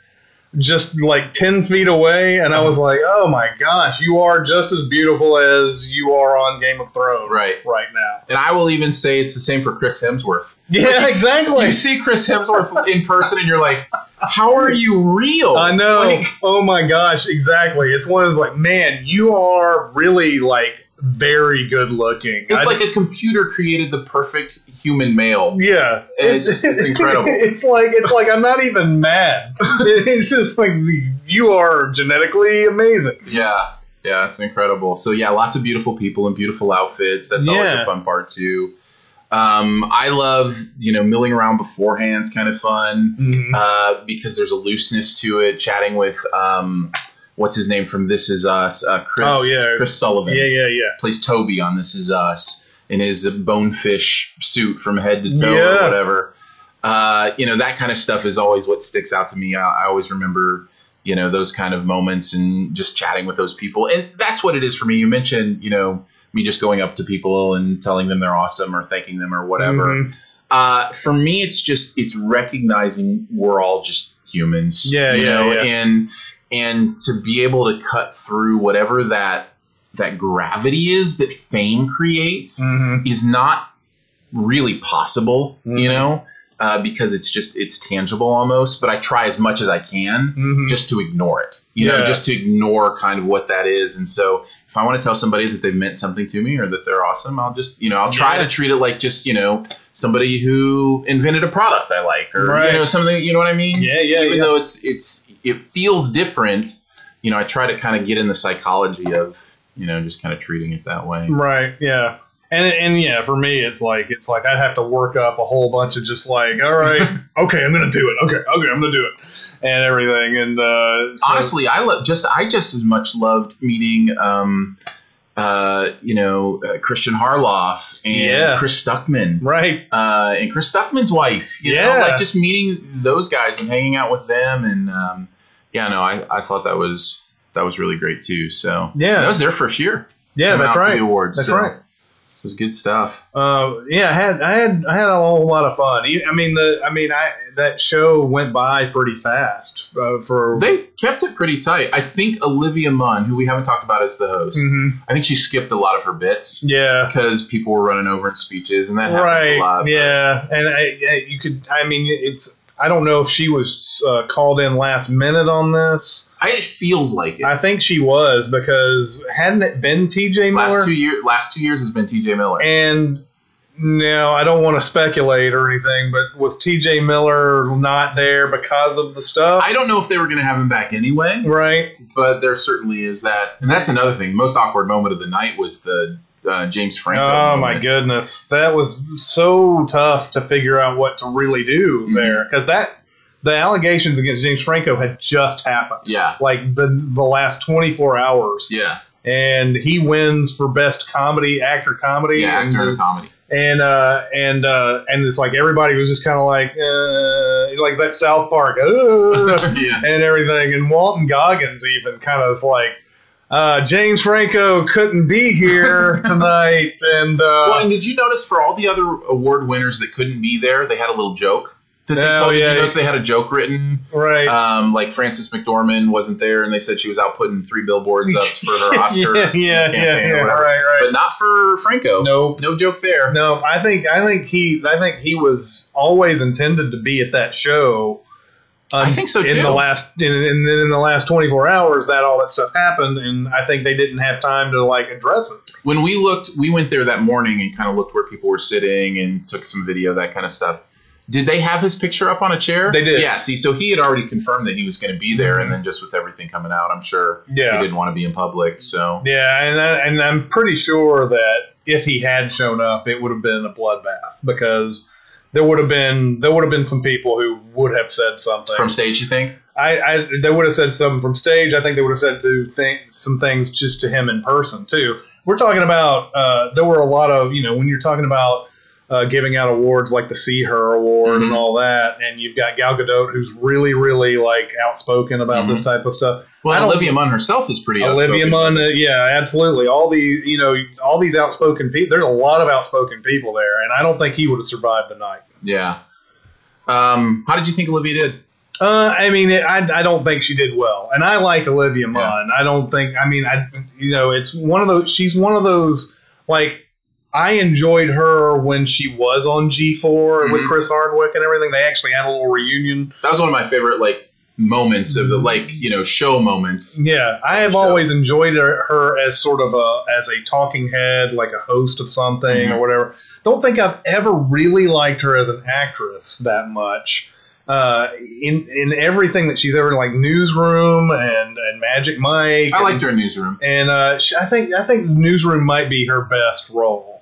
just like 10 feet away and i was uh-huh. like oh my gosh you are just as beautiful as you are on game of thrones Right. right now And I will even say it's the same for Chris Hemsworth. yeah exactly You see Chris Hemsworth in person, and you're like, "How are you real?" i know Like, oh my gosh exactly it's one of those like man you are really like very good looking It's I- like a computer created the perfect human male. yeah, And it's just- it's incredible. it's like it's like I'm not even mad. It's just like you are genetically amazing. Yeah, yeah, it's incredible. So yeah, lots of beautiful people and beautiful outfits. That's always Yeah. a fun part too. Um, I love you know milling around beforehand is kind of fun Mhm. uh, because there's a looseness to it. Chatting with um, what's his name from This Is Us, uh, Chris. Oh, yeah. Chris Sullivan. Yeah, yeah, yeah. plays Toby on This Is Us in his bonefish suit from head to toe Yeah. or whatever. Uh, you know, that kind of stuff is always what sticks out to me. I, I always remember, you know, those kind of moments and just chatting with those people. And that's what it is for me. You mentioned, you know, me just going up to people and telling them they're awesome or thanking them or whatever. Mhm. Uh, for me, it's just it's recognizing we're all just humans. Yeah, you yeah, know, yeah. and and to be able to cut through whatever that that gravity is that fame creates Mhm. is not really possible. You Mhm. know, uh, because it's just it's tangible almost. But I try as much as I can Mhm. just to ignore it. You know, just to ignore kind of what that is. And so if I want to tell somebody that they've meant something to me or that they're awesome, I'll just you know I'll try Yeah. to treat it like just you know somebody who invented a product I like or Right. you know something. You know what I mean? Yeah, yeah, Even yeah. though it's it's it feels different, you know, I try to kind of get in the psychology of you know just kind of treating it that way. Right. Yeah. And and yeah, for me, it's like it's like I'd have to work up a whole bunch of just like, all right, okay, I'm gonna do it. Okay, okay, I'm gonna do it, and everything. And uh, so- honestly, I love just I just as much loved meeting, um, uh, you know, uh, Christian Harloff and Yeah. Chris Stuckman, right? uh, and Chris Stuckman's wife. You Yeah. know, like just meeting those guys and hanging out with them, and um, yeah, no, I, I thought that was that was really great too. So Yeah. that was their first year. Yeah, that's right. The awards. That's so, right. So it was good stuff. Uh, yeah, I had I had I had a whole lot of fun. I mean the I mean I that show went by pretty fast uh, for They kept it pretty tight. I think Olivia Munn, who we haven't talked about as the host, Mhm. I think she skipped a lot of her bits. yeah because people were running over in speeches, and that right lot. but- yeah and I, I, you could I mean it's I don't know if she was uh, called in last minute on this. I, it feels like it. I think she was because hadn't it been T.J. Miller? last two years, last two years has been T.J. Miller. And now I don't want to speculate or anything, but was T.J. Miller not there because of the stuff? I don't know if they were going to have him back anyway, right. but there certainly is that, and that's another thing. Most awkward moment of the night was the uh, James Franco. Oh my moment. goodness, that was so tough to figure out what to really do Mhm. there because that the allegations against James Franco had just happened, Yeah, like the the last twenty four hours, yeah, and he wins for best comedy actor comedy, yeah. and, Actor comedy. and uh, and uh, and it's like everybody was just kind of like uh, like that South Park uh, yeah. and everything. And Walton Goggins even kind of like. Uh, James Franco couldn't be here tonight, and uh, Well, and did you notice for all the other award winners that couldn't be there, they had a little joke that they Oh, told. Did yeah. you they had a joke written? right, Um, like Frances McDormand wasn't there, and they said she was out putting three billboards up for her Oscar yeah, yeah, campaign yeah, or yeah, whatever. right, right. But not for Franco. Nope. no joke there. No, I think I think he I think he was always intended to be at that show. um, I think so, too. In the last in, in, in the last twenty four hours, that all that stuff happened, and I think they didn't have time to like address it. When we looked, we went there that morning and kind of looked where people were sitting and took some video, that kind of stuff. Did they have his picture up on a chair? They did. Yeah. See, so he had already confirmed that he was going to be there, and then just with everything coming out, I'm sure Yeah. he didn't want to be in public. So Yeah, and I, and I'm pretty sure that if he had shown up, it would have been a bloodbath because there would have been there would have been some people who would have said something from stage, you think? I, I they would have said something from stage. I think they would have said to think some things just to him in person too. We're talking about uh, there were a lot of you know when you're talking about uh, giving out awards like the See Her Award Mhm. and all that, and you've got Gal Gadot who's really really like outspoken about this type of stuff. Well, and Olivia Munn herself is pretty. Olivia Munn, uh, yeah, absolutely. All these you know all these outspoken people. There's a lot of outspoken people there, and I don't think he would have survived the night. Yeah. Um, how did you think Olivia did? Uh, I mean, it, I, I don't think she did well, and I like Olivia Munn. Yeah. I don't think. I mean, I you know, it's one of those. She's one of those like I enjoyed her when she was on G 4 with. Chris Hardwick and everything. They actually had a little reunion. That was one of my favorite like moments of the like you know show moments. Yeah, I have always enjoyed her, her as sort of a as a talking head, like a host of something Mhm. or whatever. Don't think I've ever really liked her as an actress that much. Uh, in in everything that she's ever like newsroom and and Magic Mike. I liked her in Newsroom. and uh, she, I think I think newsroom might be her best role.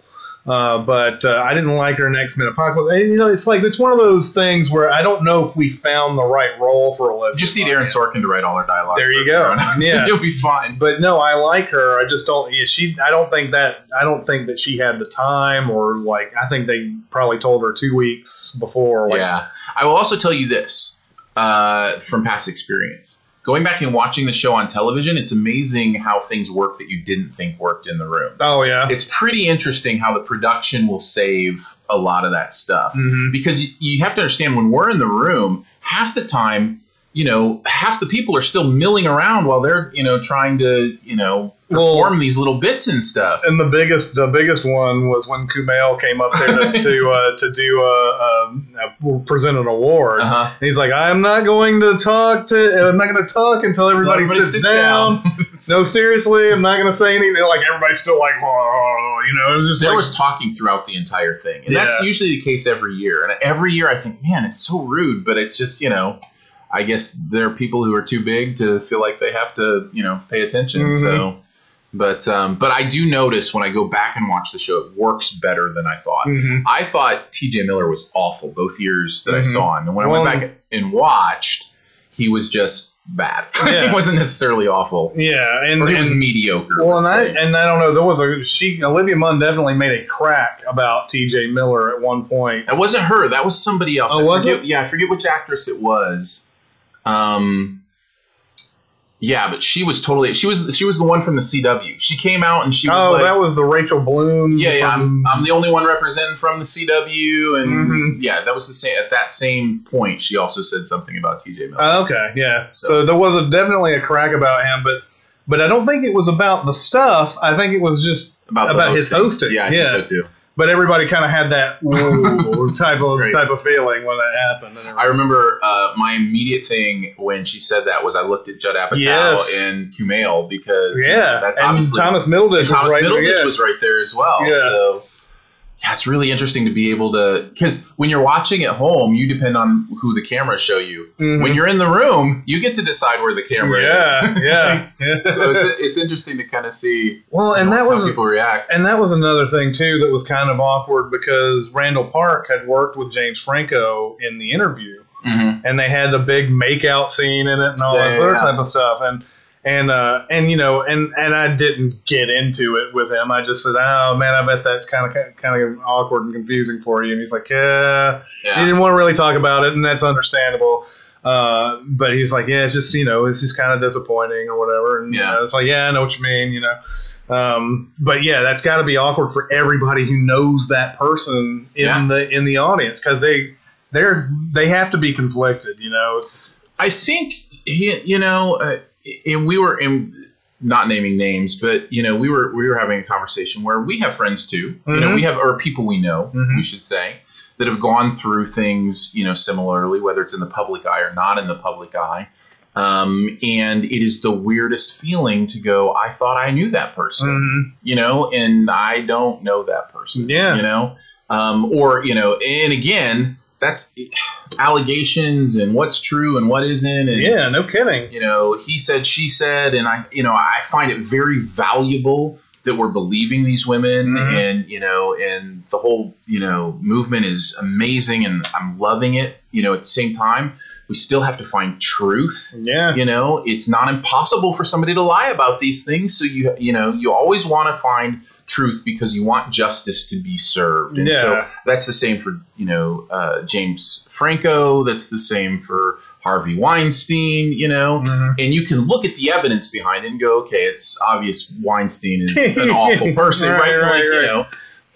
Uh, but uh, I didn't like her in X Men Apocalypse. And, you know, it's like it's one of those things where I don't know if we found the right role for Olivia. You just need Aaron. Sorkin to write all her dialogue. There you go. Yeah. you'll be fine. But no, I like her. I just don't. Yeah, she. I don't think that. I don't think that she had the time, or like. I think they probably told her two weeks before. Like, yeah, I will also tell you this uh, from past experience. Going back and watching the show on television, it's amazing how things work that you didn't think worked in the room. Oh yeah. It's pretty interesting how the production will save a lot of that stuff. Mhm. because you, you have to understand when we're in the room, half the time, you know, half the people are still milling around while they're, you know, trying to, you know, Well- perform these little bits and stuff. And the biggest, the biggest one was when Kumail came up there to to, uh, to do a, a, a present an award. Uh-huh. He's like, I'm not going to talk to. I'm not going to talk until everybody, Everybody sits, sits down. down. no, seriously, I'm not going to say anything. Like everybody's still like, whoa, you know, it was just there like, was talking throughout the entire thing, and that's usually the case every year. And every year, I think, man, it's so rude, but it's just, you know, I guess there are people who are too big to feel like they have to, you know, pay attention. Mhm. So, but um, but I do notice when I go back and watch the show, it works better than I thought. Mhm. I thought T.J. Miller was awful both years that I Mhm. saw him, and when I went back and watched, he was just bad. Yeah. he wasn't necessarily awful, yeah, and, or he was mediocre. Well, and I and I don't know. There was a she Olivia Munn definitely made a crack about T.J. Miller at one point. That wasn't her. That was somebody else. Oh, I was forget, it? Yeah, I forget which actress it was. Um, yeah, but she was totally. She was. She was the one from the CW. She came out and she was Oh, like, that was the Rachel Bloom. yeah, yeah. I'm, I'm the only one representing from the CW, and Mhm. yeah, that was the same. At that same point, she also said something about TJ Miller. Oh, okay, yeah. So, So- there was a, definitely a crack about him, but but I don't think it was about the stuff. I think it was just about the about his hosting, Yeah, I yeah. think so too. But everybody kind of had that type of Right. type of feeling when that happened. And I remember uh, my immediate thing when she said that was I looked at Judd Apatow Yes. and Kumail because you know, yeah, that's and obviously Thomas Middleditch. and Thomas was right there, Middleditch yeah. was right there as well. Yeah. So yeah, it's really interesting to be able to because when you're watching at home, you depend on who the cameras show you. Mhm. When you're in the room, you get to decide where the camera yeah, is. yeah, yeah. so it's, it's interesting to kind of see well, and know, that was how people react. And that was another thing too that was kind of awkward because Randall Park had worked with James Franco in the interview, hmm and they had a big makeout scene in it and all Yeah, that yeah, other yeah. type of stuff. And And uh, and you know, and and I didn't get into it with him. I just said, "Oh man, I bet that's kind of kind of awkward and confusing for you." And he's like, "Yeah." yeah. He didn't want to really talk about it, and that's understandable. Uh, but he's like, "Yeah, it's just you know, it's just kind of disappointing or whatever." And Yeah. yeah, it's like, "Yeah, I know what you mean," you know. Um, but yeah, that's got to be awkward for everybody who knows that person in Yeah. the in the audience because they they're they have to be conflicted. You know, it's I think he, you know, uh, and we were in not naming names, but you know, we were we were having a conversation where we have friends too. You know, we have or people we know, Mhm. we should say, that have gone through things, you know, similarly, whether it's in the public eye or not in the public eye. Um, and it is the weirdest feeling to go, I thought I knew that person, Mhm. you know, and I don't know that person, Yeah. you know, um, or, you know, and again, that's allegations and what's true and what isn't. And, yeah, no kidding. you know, he said, she said, and I, you know, I find it very valuable that we're believing these women, Mhm. and you know, and the whole, you know, movement is amazing, and I'm loving it. You know, at the same time, we still have to find truth. Yeah, You know, it's not impossible for somebody to lie about these things, so you, you know, you always want to find truth because you want justice to be served, and so that's the same for you know uh, James Franco. That's the same for Harvey Weinstein. You know, Mhm. and you can look at the evidence behind it and go, okay, it's obvious Weinstein is an awful person, right? Right, right, like, You know,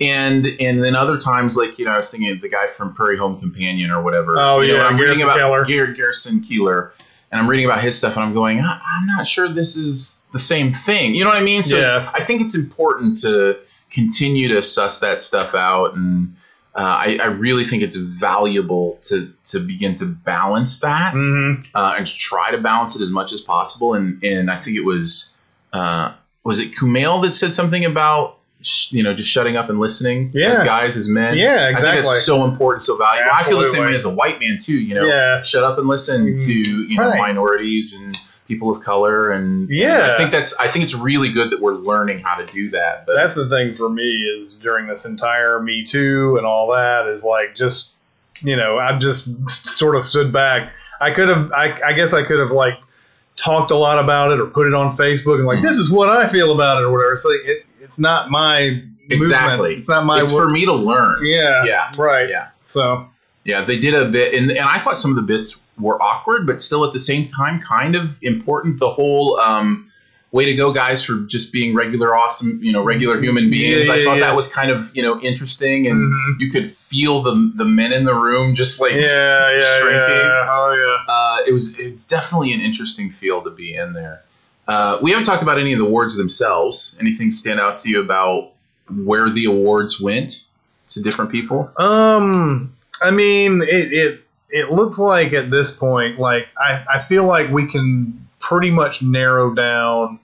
and and then other times, like you know, I was thinking of the guy from Prairie Home Companion or whatever. Oh, you know, yeah, and I'm reading Garrison about Keillor. Gar- Garrison Keillor, and I'm reading about his stuff, and I'm going, I'm not sure this is the same thing. You know what I mean? So it's, Yeah. I think it's important to continue to suss that stuff out and. Uh, I, I really think it's valuable to, to begin to balance that Mhm. uh, and to try to balance it as much as possible. And and I think it was uh, was it Kumail that said something about sh- you know just shutting up and listening Yeah. as guys as men. Yeah, exactly. I think that's so important, so valuable. I feel the same way as a white man too. You know, Yeah. shut up and listen Mm, to you know right. minorities and people of color and and Yeah. I think that's I think it's really good that we're learning how to do that. But That's the thing for me is during this entire Me Too and all that is like just you know I've just sort of stood back. I could have I, I guess I could have like talked a lot about it or put it on Facebook and like Mhm. this is what I feel about it or whatever. It's like it, it's not my Exactly. movement. It's not my it's wo- for me to learn. yeah Yeah. right Yeah. so Yeah, they did a bit, and, and I thought some of the bits were awkward, but still at the same time kind of important. The whole um, way to go, guys, for just being regular, awesome, you know, regular human beings. Yeah, I thought yeah. that was kind of you know interesting, and Mhm. you could feel the the men in the room just like yeah yeah shrinking. yeah oh yeah Uh, it was it, definitely an interesting feel to be in there. Uh, we haven't talked about any of the awards themselves. Anything stand out to you about where the awards went to different people? Um, I mean, it it it looks like at this point, like I I feel like we can pretty much narrow down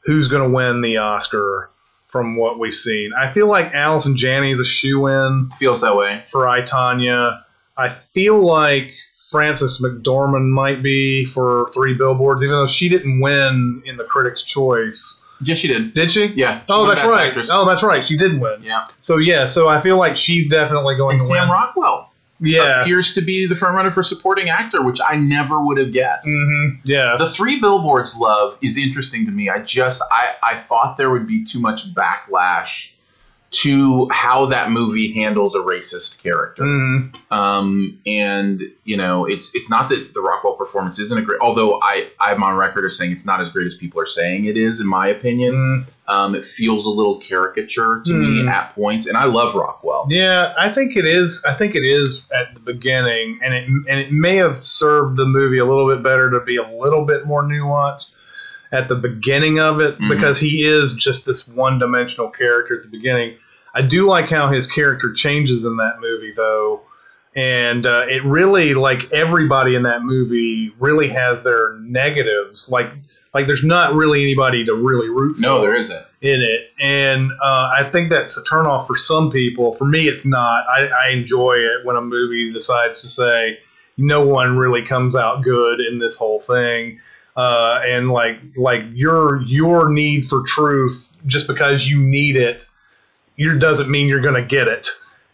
who's going to win the Oscar from what we've seen. I feel like Allison Janney is a shoe in Feels that way. for I Tonya. I feel like Frances McDormand might be for Three Billboards, even though she didn't win in the Critics' Choice. Yes, she did. Did she? Yeah. she Oh, that's right. Actress. Oh, that's right. She did win. Yeah. So yeah, so I feel like she's definitely going And to Sam win. Rockwell yeah. appears to be the frontrunner for supporting actor, which I never would have guessed. hmm Yeah. The three billboards love is interesting to me. I just I, I thought there would be too much backlash to how that movie handles a racist character. Mhm. Um, and you know, it's it's not that the Rockwell performance isn't a great. Although I I'm on record as saying it's not as great as people are saying it is, in my opinion. Mhm. Um, it feels a little caricature to me Hmm. at points, and I love Rockwell. Yeah, I think it is. I think it is at the beginning, and it and it may have served the movie a little bit better to be a little bit more nuanced at the beginning of it Mhm. because he is just this one-dimensional character at the beginning. I do like how his character changes in that movie, though, and uh, it really like everybody in that movie really has their negatives. Like like there's not really anybody to really root for No, there isn't. in it, and uh, I think that's a turnoff for some people. For me, it's not. I, I enjoy it when a movie decides to say no one really comes out good in this whole thing, uh, and like like your your need for truth just because you need it, you doesn't mean you're going to get it.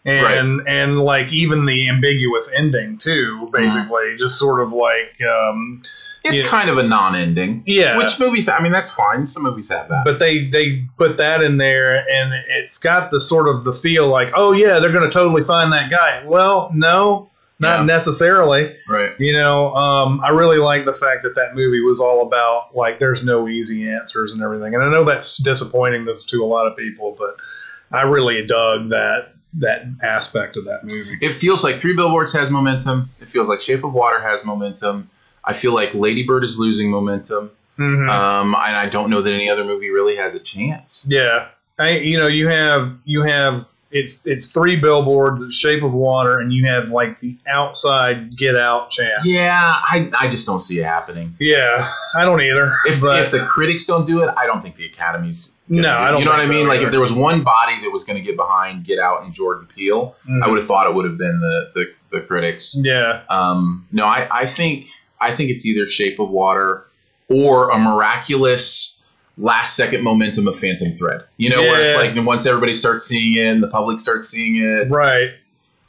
And and like even the ambiguous ending too, basically, just sort of like um, It's Yeah. kind of a non-ending. Yeah. Which movies? I mean, that's fine. Some movies have that. but they they put that in there and it's got the sort of the feel like oh yeah they're going to totally find that guy well no not Yeah. necessarily right. you know um, i really like the fact that that movie was all about like there's no easy answers and everything and i know that's disappointing this to a lot of people but i really dug that that aspect of that movie It feels like Three Billboards has momentum. It feels like Shape of Water has momentum. I feel like Lady Bird is losing momentum. Mhm. Um, and I don't know that any other movie really has a chance. Yeah, I, you know, you have you have it's it's three billboards, it's Shape of Water, and you have like the outside Get Out chance. Yeah, I, I just don't see it happening. yeah, I don't either. If, but if the critics don't do it, I don't think the Academy's. No. I don't You know what I so mean? Like if there was one body that was going to get behind Get Out and Jordan Peele, Mhm. I would have thought it would have been the the, the critics. yeah, Um, no, I, I think I think it's either Shape of Water or a miraculous last second momentum of Phantom Thread. You know, where it's like once everybody starts seeing it, and the public starts seeing it. right.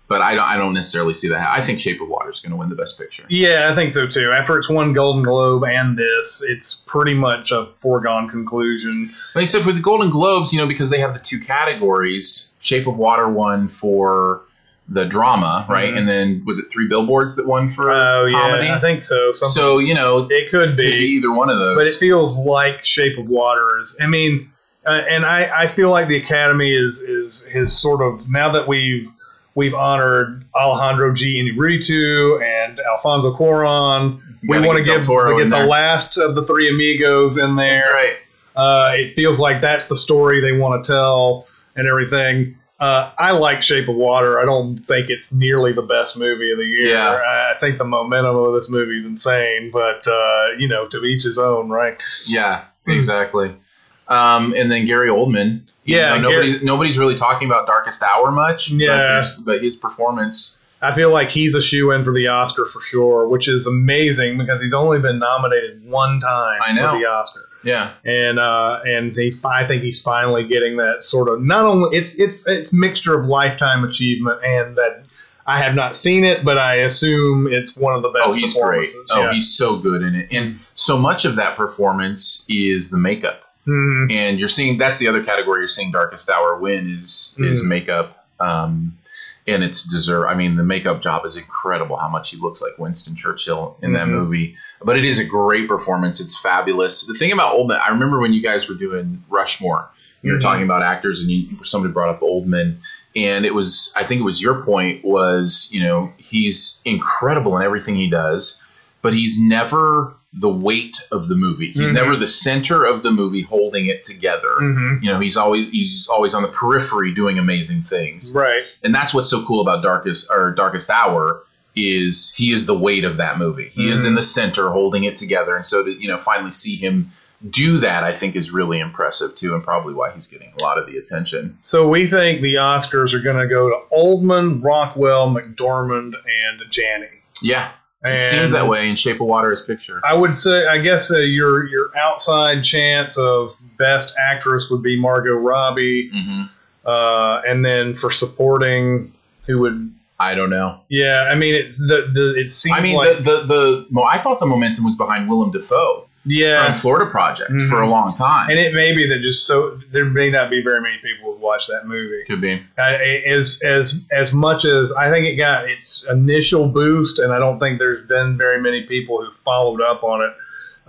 But I don't I don't necessarily see that. I think Shape of Water is going to win the Best Picture. Yeah, I think so too. After it's won Golden Globe and this, it's pretty much a foregone conclusion. Like I said, with the Golden Globes, you know, because they have the two categories, Shape of Water won for the drama, right? Mhm. And then was it Three Billboards that won for Oh yeah, comedy? I think so. Something, so you know, it could could be be. either one of those. but it feels like Shape of Water is. I mean, uh, and I, I feel like the Academy is is is sort of now that we've we've honored Alejandro G. Inarritu and Alfonso Cuarón. We want to give we get the there. last of the three amigos in there. That's right. Uh, it feels like that's the story they want to tell and everything. Uh, I like Shape of Water. I don't think it's nearly the best movie of the year. Yeah. I think the momentum of this movie is insane, but uh, you know, to each his own, right? Yeah, Hmm. exactly. Um, and then Gary Oldman. Yeah, though nobody's nobody's really talking about Darkest Hour much. Yeah. there's- but, his performance. I feel like he's a shoe in for the Oscar for sure, which is amazing because he's only been nominated one time I know. for the Oscar. Yeah, and uh, and he, I think he's finally getting that sort of not only it's it's it's mixture of lifetime achievement and that I have not seen it, but I assume it's one of the best. oh, he's great. Oh, yeah. he's so good in it, and so much of that performance is the makeup. Mhm. And you're seeing that's the other category you're seeing Darkest Hour win is is Mm. makeup. Um, and it's deserve. I mean, the makeup job is incredible. How much he looks like Winston Churchill in that Mhm. movie. But it is a great performance. It's fabulous. The thing about Oldman, I remember when you guys were doing Rushmore. You were Mhm. talking about actors, and you, somebody brought up Oldman, and it was. I think it was your point was you know he's incredible in everything he does, but he's never the weight of the movie. He's Mhm. never the center of the movie holding it together. Mhm. You know, he's always he's always on the periphery doing amazing things. Right. And that's what's so cool about Darkest or Darkest Hour is he is the weight of that movie. He is Mhm. in the center holding it together and so to, you know, finally see him do that I think is really impressive too and probably why he's getting a lot of the attention. So we think the Oscars are going to go to Oldman, Rockwell, McDormand, and Janney. Yeah. It seems that way in Shape of Water as picture. I would say, I guess, uh, your your outside chance of best actress would be Margot Robbie, hmm uh, and then for supporting, who would? I don't know. Yeah, I mean, it's the, the it seems I mean, like the, the the well, I thought the momentum was behind Willem Dafoe yeah, from Florida Project Mhm. for a long time. and it may be that just so there may not be very many people who watch that movie. Could be. Uh, as as as much as I think it got its initial boost, and I don't think there's been very many people who followed up on it.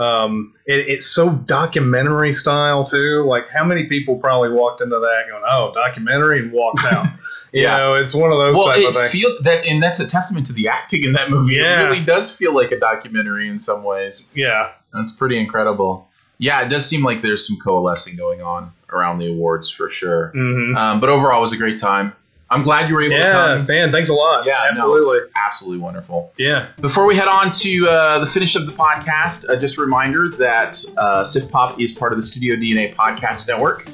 Um, it, it's so documentary style too. Like how many people probably walked into that going, "Oh, documentary," and walked out. you Yeah. know, it's one of those well, type it of things. feel that, and that's a testament to the acting in that movie. Yeah. It really does feel like a documentary in some ways. yeah, That's pretty incredible. Yeah, it does seem like there's some coalescing going on around the awards for sure. hmm Um, but overall, it was a great time. I'm glad you were able to yeah, come. man. Thanks a lot. Yeah, absolutely. it's absolutely wonderful. yeah. Before we head on to uh, the finish of the podcast, uh, just a reminder that uh, SiftPop is part of the Studio DNA podcast network.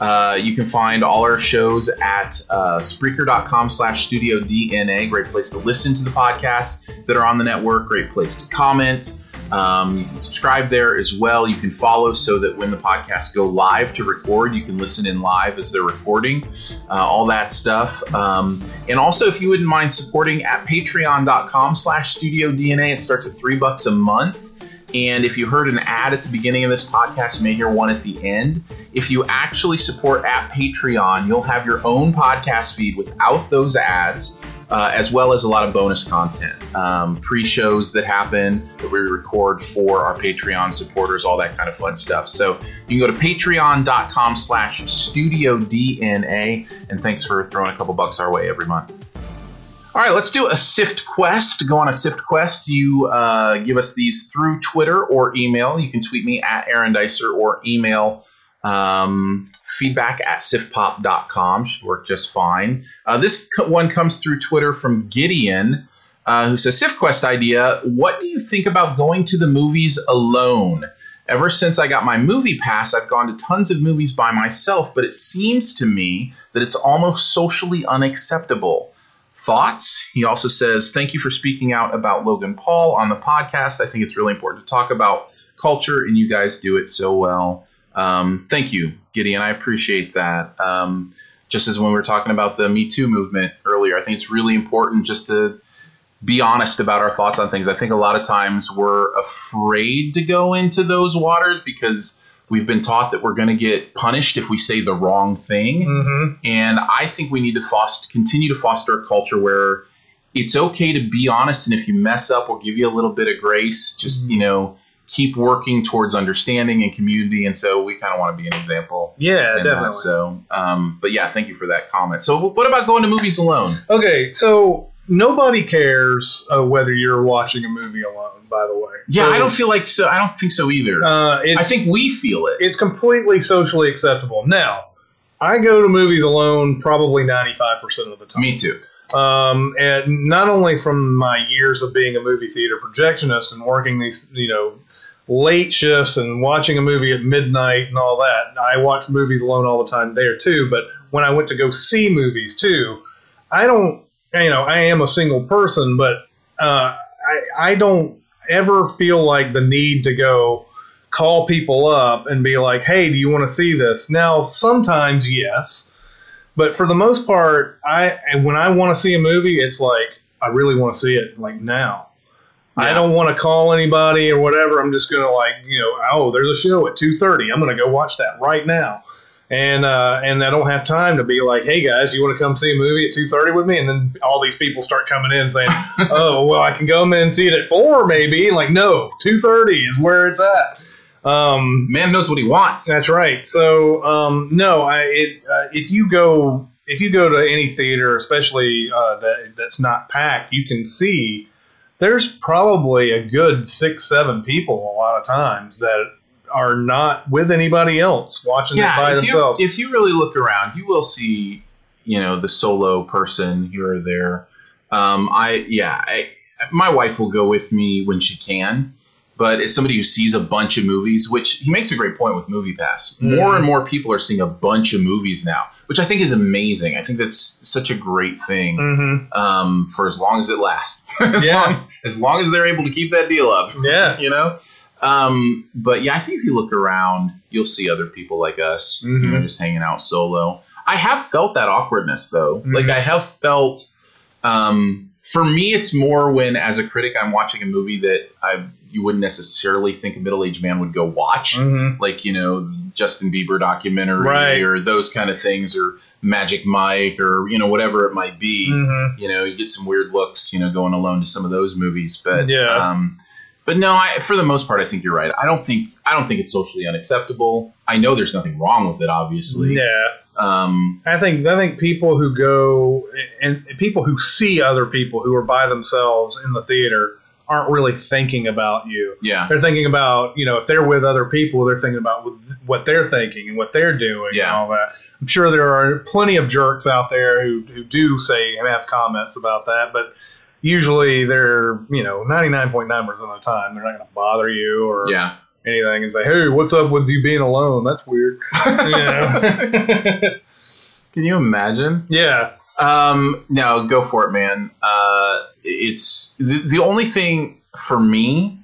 Uh, you can find all our shows at uh, Spreaker.com slash Studio DNA. Great place to listen to the podcasts that are on the network. Great place to comment. Um, you can subscribe there as well. You can follow so that when the podcasts go live to record, you can listen in live as they're recording. Uh, all that stuff. Um, and also, if you wouldn't mind supporting at patreon.com slash studio DNA, it starts at three bucks a month. And if you heard an ad at the beginning of this podcast, you may hear one at the end. If you actually support at Patreon, you'll have your own podcast feed without those ads, uh, as well as a lot of bonus content, um, pre-shows that happen that we record for our Patreon supporters, all that kind of fun stuff. So you can go to patreon.com slash studio DNA, and thanks for throwing a couple bucks our way every month. All right, let's do a Sift quest. Go on a Sift quest. You uh, give us these through Twitter or email. You can tweet me at Aaron Dicer or email um, feedback at siftpop.com. Should work just fine. Uh, this one comes through Twitter from Gideon, uh, who says Sift quest idea. What do you think about going to the movies alone? Ever since I got my movie pass, I've gone to tons of movies by myself, but it seems to me that it's almost socially unacceptable thoughts. He also says, Thank you for speaking out about Logan Paul on the podcast. I think it's really important to talk about culture, and you guys do it so well. Um, thank you, Gideon. I appreciate that. Um, just as when we were talking about the Me Too movement earlier, I think it's really important just to be honest about our thoughts on things. I think a lot of times we're afraid to go into those waters because we've been taught that we're going to get punished if we say the wrong thing. Mm-hmm. And I think we need to foster, continue to foster a culture where it's okay to be honest. And if you mess up, we'll give you a little bit of grace. Just, you know, keep working towards understanding and community. And so we kind of want to be an example. Yeah, definitely. That. So, um, but yeah, thank you for that comment. So, what about going to movies alone? Okay, so nobody cares uh, whether you're watching a movie alone. By the way, Yeah, So, I don't feel like so. I don't think so either. Uh, it's, I think we feel it. it's completely socially acceptable. Now, I go to movies alone probably 95% of the time. Me too. Um, and not only from my years of being a movie theater projectionist and working these, you know, late shifts and watching a movie at midnight and all that, I watch movies alone all the time there too. But when I went to go see movies too, I don't, you know, I am a single person, but uh, I, I don't ever feel like the need to go call people up and be like, hey, do you want to see this? Now, sometimes yes. But for the most part, I when I want to see a movie, it's like I really want to see it like now. I don't want to call anybody or whatever. I'm just gonna like you know, oh, there's a show at two thirty. I'm gonna go watch that right now, and uh, and I don't have time to be like, hey guys, you want to come see a movie at two thirty with me? And then all these people start coming in saying, oh, well, I can go in and see it at four maybe. Like no, two thirty is where it's at. Um, Man knows what he wants. that's right. So um, no, I it, uh, if you go if you go to any theater, especially uh, that that's not packed, you can see there's probably a good six seven people a lot of times that are not with anybody else watching it by if themselves. you if you really look around, you will see, you know, the solo person here or there. Um, I yeah, I, my wife will go with me when she can, but as somebody who sees a bunch of movies, which he makes a great point with Movie Pass, more Mhm. and more people are seeing a bunch of movies now, which I think is amazing. I think that's such a great thing. hmm Um, for as long as it lasts, as, Yeah. long, as long as they're able to keep that deal up Yeah. you know um but yeah i think if you look around you'll see other people like us you know Mhm. just hanging out solo i have felt that awkwardness though like Mhm. i have felt um for me it's more when as a critic i'm watching a movie that i you wouldn't necessarily think a middle-aged man would go watch hmm like you know justin bieber documentary Right. or those kind of things or magic mike or you know whatever it might be hmm you know you get some weird looks you know going alone to some of those movies but Yeah. um but no I, for the most part i think you're right i don't think i don't think it's socially unacceptable i know there's nothing wrong with it obviously Yeah. um I think I think people who go and and people who see other people who are by themselves in the theater aren't really thinking about you. yeah They're thinking about you know if they're with other people, they're thinking about what they're thinking and what they're doing and Yeah. all that. I'm sure there are plenty of jerks out there who who do say and have comments about that, but usually they're you know 99.9 percent of the time they're not going to bother you or yeah. anything and say hey what's up with you being alone? That's weird. You know can you imagine? Yeah. Um, no, go for it, man. Uh, it's the, the only thing for me.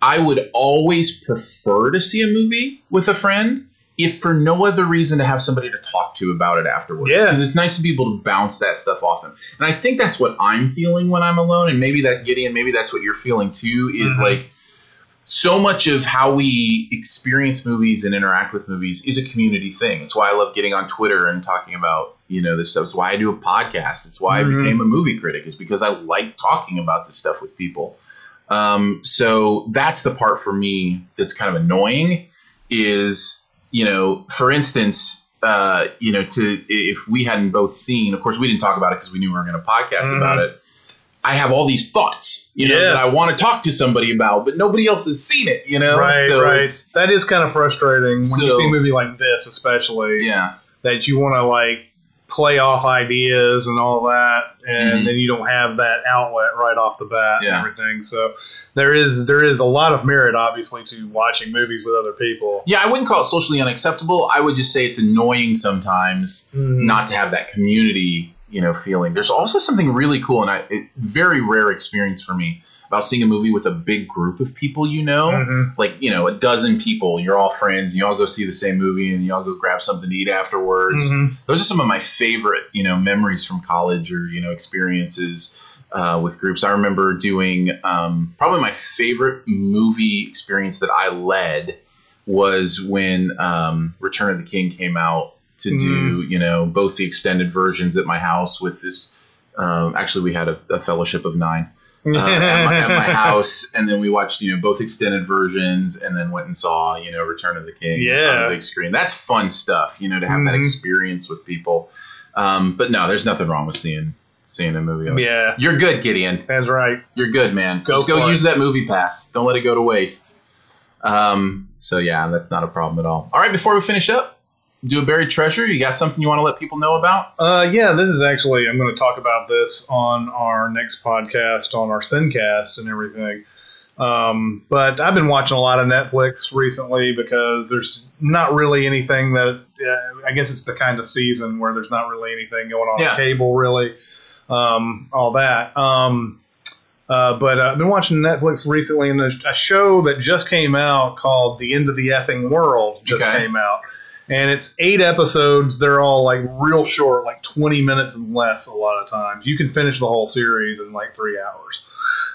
I would always prefer to see a movie with a friend, if for no other reason to have somebody to talk to about it afterwards. Yeah. because it's nice to be able to bounce that stuff off them. And I think that's what I'm feeling when I'm alone. And maybe that Gideon, maybe that's what you're feeling too. Is Mhm. like so much of how we experience movies and interact with movies is a community thing. It's why I love getting on Twitter and talking about you know this stuff. It's why I do a podcast. It's why Mhm. I became a movie critic. Is because I like talking about this stuff with people. Um, so that's the part for me that's kind of annoying. Is you know, for instance, uh, you know, to if we hadn't both seen, of course, we didn't talk about it because we knew we were going to podcast Mhm. about it. I have all these thoughts, you know, Yeah. that I want to talk to somebody about, but nobody else has seen it, you know. right, so right. That is kind of frustrating when you see a movie like this, especially. yeah, that you want to like play off ideas and all that, and Mhm. then you don't have that outlet right off the bat Yeah. and everything. So there is there is a lot of merit, obviously, to watching movies with other people. yeah. I wouldn't call it socially unacceptable. I would just say it's annoying sometimes Mhm. not to have that community, you know, feeling. There's also something really cool and I, it, very rare experience for me about seeing a movie with a big group of people, you know. Mhm. like you know a dozen people you're all friends you all go see the same movie and you all go grab something to eat afterwards Mhm. those are some of my favorite you know memories from college or you know experiences uh, with groups i remember doing um, probably my favorite movie experience that i led was when um, return of the king came out to do you know both the extended versions at my house with this um, actually we had a, a fellowship of nine uh, at, my, at my house, and then we watched you know both extended versions, and then went and saw you know Return of the King Yeah. on the big screen. That's fun stuff, you know, to have that Mhm. experience with people. Um, but no, there's nothing wrong with seeing seeing a movie. Like, Yeah, You're good, Gideon. that's right. You're good, man. Go Just go use it. that movie pass. Don't let it go to waste. Um, so yeah, that's not a problem at all. All right, before we finish up, do a buried treasure. You got something you want to let people know about? Uh, yeah, this is actually I'm going to talk about this on our next podcast on our Sincast and everything. Um, but I've been watching a lot of Netflix recently because there's not really anything that uh, I guess it's the kind of season where there's not really anything going on Yeah. cable really, um, all that. Um, uh, but uh, I've been watching Netflix recently, and there's a show that just came out called "The End of the Effing World" just Okay. came out, and it's eight episodes. They're all like real short, like 20 minutes and less. A lot of times, you can finish the whole series in like three hours.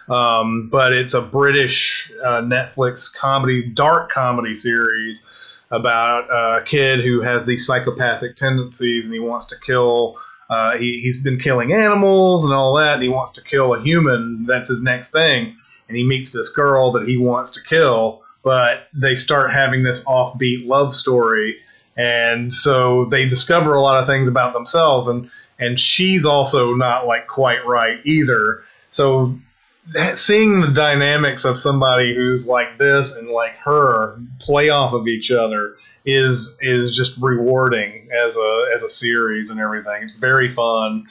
Um, but it's a British uh, Netflix comedy, dark comedy series about a kid who has these psychopathic tendencies and he wants to kill. Uh, he, he's been killing animals and all that, and he wants to kill a human. That's his next thing. And he meets this girl that he wants to kill, but they start having this offbeat love story. And so they discover a lot of things about themselves, and, and she's also not like quite right either. So that, seeing the dynamics of somebody who's like this and like her play off of each other is is just rewarding as a as a series and everything. It's very fun.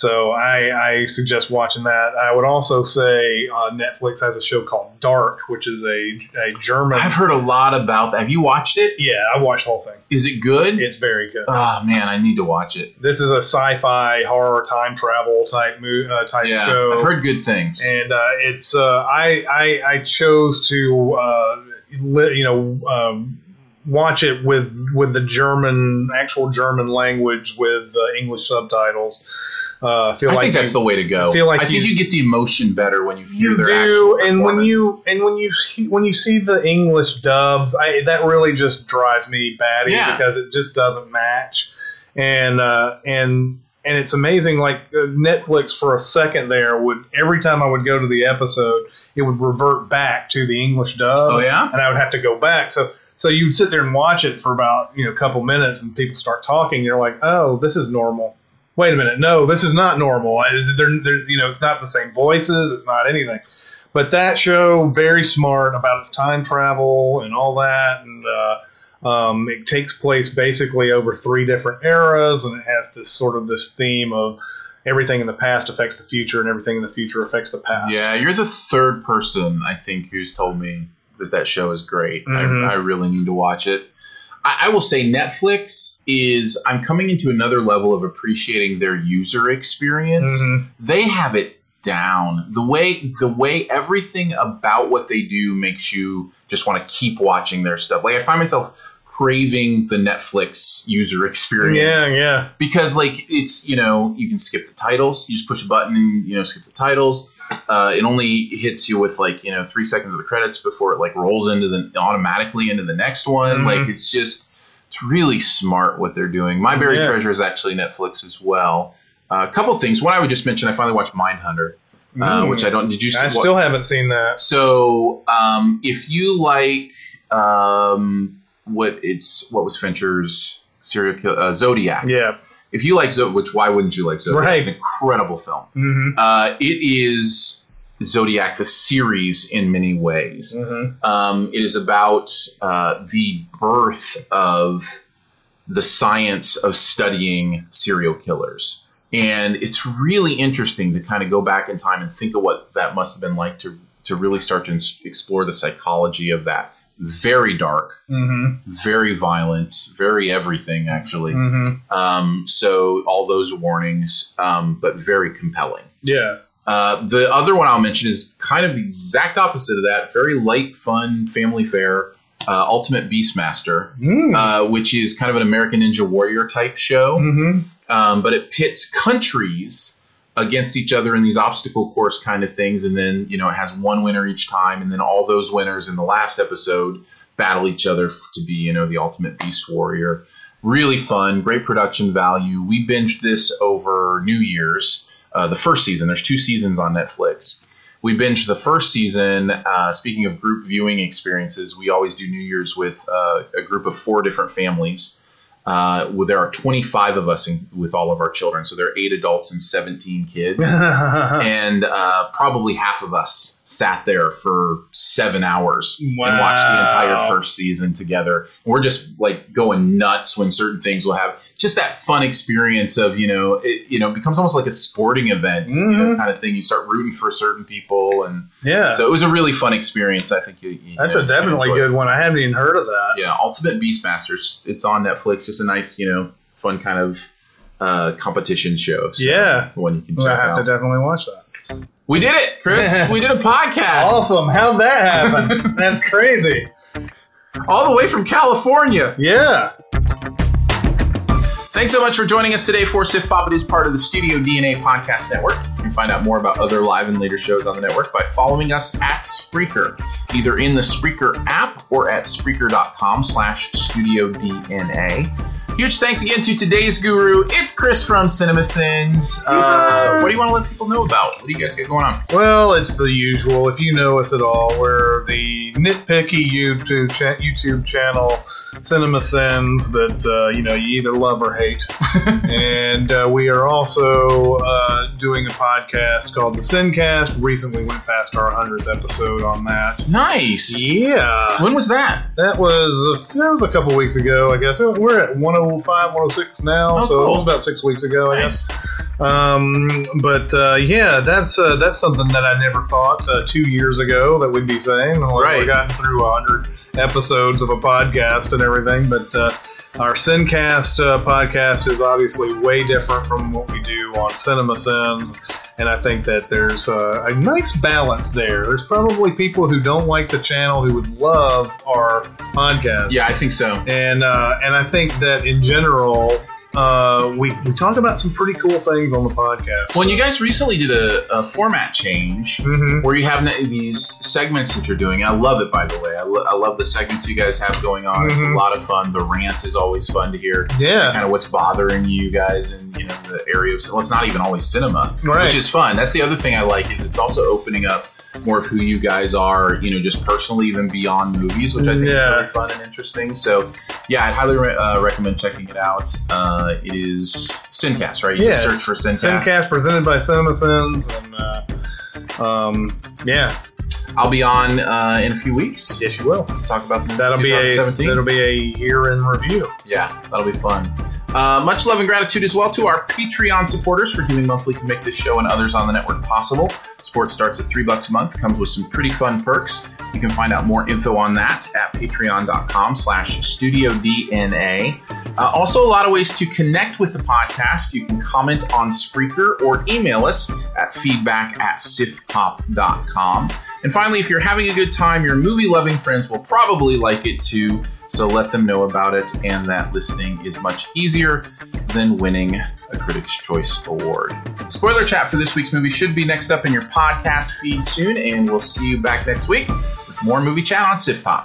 So I, I suggest watching that. I would also say uh, Netflix has a show called Dark, which is a, a German. I've heard a lot about that. Have you watched it? yeah, I watched the whole thing. Is it good? It's very good. Oh man, I need to watch it. This is a sci-fi horror time travel type mo- uh, type Yeah, show. I've heard good things. and uh, it's uh, I, I I chose to uh, li- you know um, watch it with with the German actual German language with uh, English subtitles. Uh, I feel I like think that's you, the way to go. I feel like I think you- you get the emotion better when you hear you their do, and when you and when you see- when you see the English dubs, I that really just drives me batty Yeah. because it just doesn't match, and uh, and and it's amazing. Like uh, Netflix for a second there would every time I would go to the episode, it would revert back to the English dub. Oh yeah, and I would have to go back. So so you'd sit there and watch it for about you know a couple minutes, and people start talking. You're like, oh, this is normal. Wait a minute, no, this is not normal. Is there, you know, it's not the same voices. It's not anything. But that show very smart about its time travel and all that, and uh, um, it takes place basically over three different eras, and it has this sort of this theme of everything in the past affects the future, and everything in the future affects the past. yeah. You're the third person I think who's told me that that show is great. Mhm. I, I really need to watch it. I, I will say Netflix is. I'm coming into another level of appreciating their user experience. Mhm. They have it down. The way the way everything about what they do makes you just want to keep watching their stuff. Like I find myself craving the Netflix user experience Yeah, yeah. because like it's you know you can skip the titles you just push a button and you know skip the titles Uh, it only hits you with like you know three seconds of the credits before it like rolls into the automatically into the next one. Mhm. Like it's just it's really smart what they're doing. My Buried Yeah. Treasure is actually Netflix as well. Uh, a couple things. One I would just mention. I finally watched Mindhunter, uh, Mm. which I don't. Did you? see I what- still haven't seen that. so um, if you like um, what it's what was Fincher's serial kill, uh, Zodiac. Yeah. If you like Zodiac, which why wouldn't you like Zodiac? Right. It's an incredible film. hmm Uh, it is Zodiac the series in many ways. hmm Um, it is about uh, the birth of the science of studying serial killers. And it's really interesting to kind of go back in time and think of what that must have been like to, to really start to explore the psychology of that. Very dark, hmm very violent, very everything, actually. hmm Um, so, all those warnings, um, but very compelling. Yeah. Uh, the other one I'll mention is kind of the exact opposite of that. Very light, fun, family fare. Uh, Ultimate Beastmaster, Mm. uh, which is kind of an American Ninja Warrior type show, hmm um, but it pits countries against each other in these obstacle course kind of things, and then you know it has one winner each time, and then all those winners in the last episode battle each other to be you know the Ultimate Beast Warrior. Really fun, great production value. We binged this over New Year's, uh, the first season. There's two seasons on Netflix. We binged the first season. Uh, speaking of group viewing experiences, we always do New Year's with uh, a group of four different families. Uh, well, there are 25 of us in, with all of our children, so there are eight adults and 17 kids, and uh, probably half of us sat there for seven hours and watched the entire first season together. We're just like going nuts when certain things will have just that fun experience of you know it you know it becomes almost like a sporting event you know Mhm. kind of thing. You start rooting for certain people, and yeah. so it was a really fun experience. I think you, you That's you a definitely good one. I haven't even heard of that. Yeah, Ultimate Beastmasters. It's on Netflix. Just a nice, you know, fun kind of uh, competition show. So Yeah. one you can Well, check I have out. to definitely watch that. We did it, Chris. we did a podcast Awesome. How'd that happen? That's crazy. all the way from California. Yeah. Thanks so much for joining us today for SiftPop. It is part of the Studio DNA Podcast Network. You can find out more about other live and later shows on the network by following us at Spreaker, either in the Spreaker app or at Spreaker.com slash Studio DNA. Huge thanks again to today's guru. It's Chris from CinemaSins. Uh, what do you want to let people know about? What do you guys got going on? Well, it's the usual. If you know us at all, we're the nitpicky YouTube cha- YouTube channel, Cinema Sins, that uh, you know you either love or hate. and uh, we are also uh, doing a podcast called the Sincast. Recently went past our hundredth episode on that. Nice. Yeah, When was that? that was a, that was a couple weeks ago, I guess. We're at 105, 106 now, Oh, so it was about six weeks ago, I guess. Um, but uh, yeah, that's uh, that's something that I never thought uh, two years ago that we'd be saying. Like Right. We've gotten through a hundred episodes of a podcast and everything, but uh, our Sincast uh, podcast is obviously way different from what we do on Cinema Sins. And I think that there's uh, a nice balance there. There's probably people who don't like the channel who would love our podcast Yeah, I think so. and uh, and I think that in general, uh, we we talk about some pretty cool things on the podcast. Well, and you guys recently did a, a format change hmm where you have these segments that you're doing. I love it, by the way. I, lo- I love the segments you guys have going on. It's a Mhm. lot of fun. The rant is always fun to hear. yeah, Kind of what's bothering you guys in you know the area of well, it's not even always cinema, Right. which is fun. That's the other thing I like is it's also opening up more of who you guys are, you know, just personally, even beyond movies, which I think Yeah. is really fun and interesting. So, yeah, I'd highly re- uh, recommend checking it out. Uh, it is Sincast, right? You Yeah. search for Sincast. Sincast presented by CinemaSins, and uh, um, yeah, I'll be on uh, in a few weeks. yes, you will. Let's talk about the That'll be a 2017. that'll be a year in review. Yeah, that'll be fun. Uh, much love and gratitude as well to our Patreon supporters for giving monthly to make this show and others on the network possible. Support starts at three bucks a month, comes with some pretty fun perks. You can find out more info on that at patreon.com slash studio DNA. Uh, also, a lot of ways to connect with the podcast. You can comment on Spreaker or email us at feedback at siftpop.com. And finally, if you're having a good time, your movie loving friends will probably like it too. So let them know about it and that listening is much easier than winning a Critics' Choice Award. Spoiler chat for this week's movie should be next up in your podcast feed soon, and we'll see you back next week with more movie chat on SiftPop.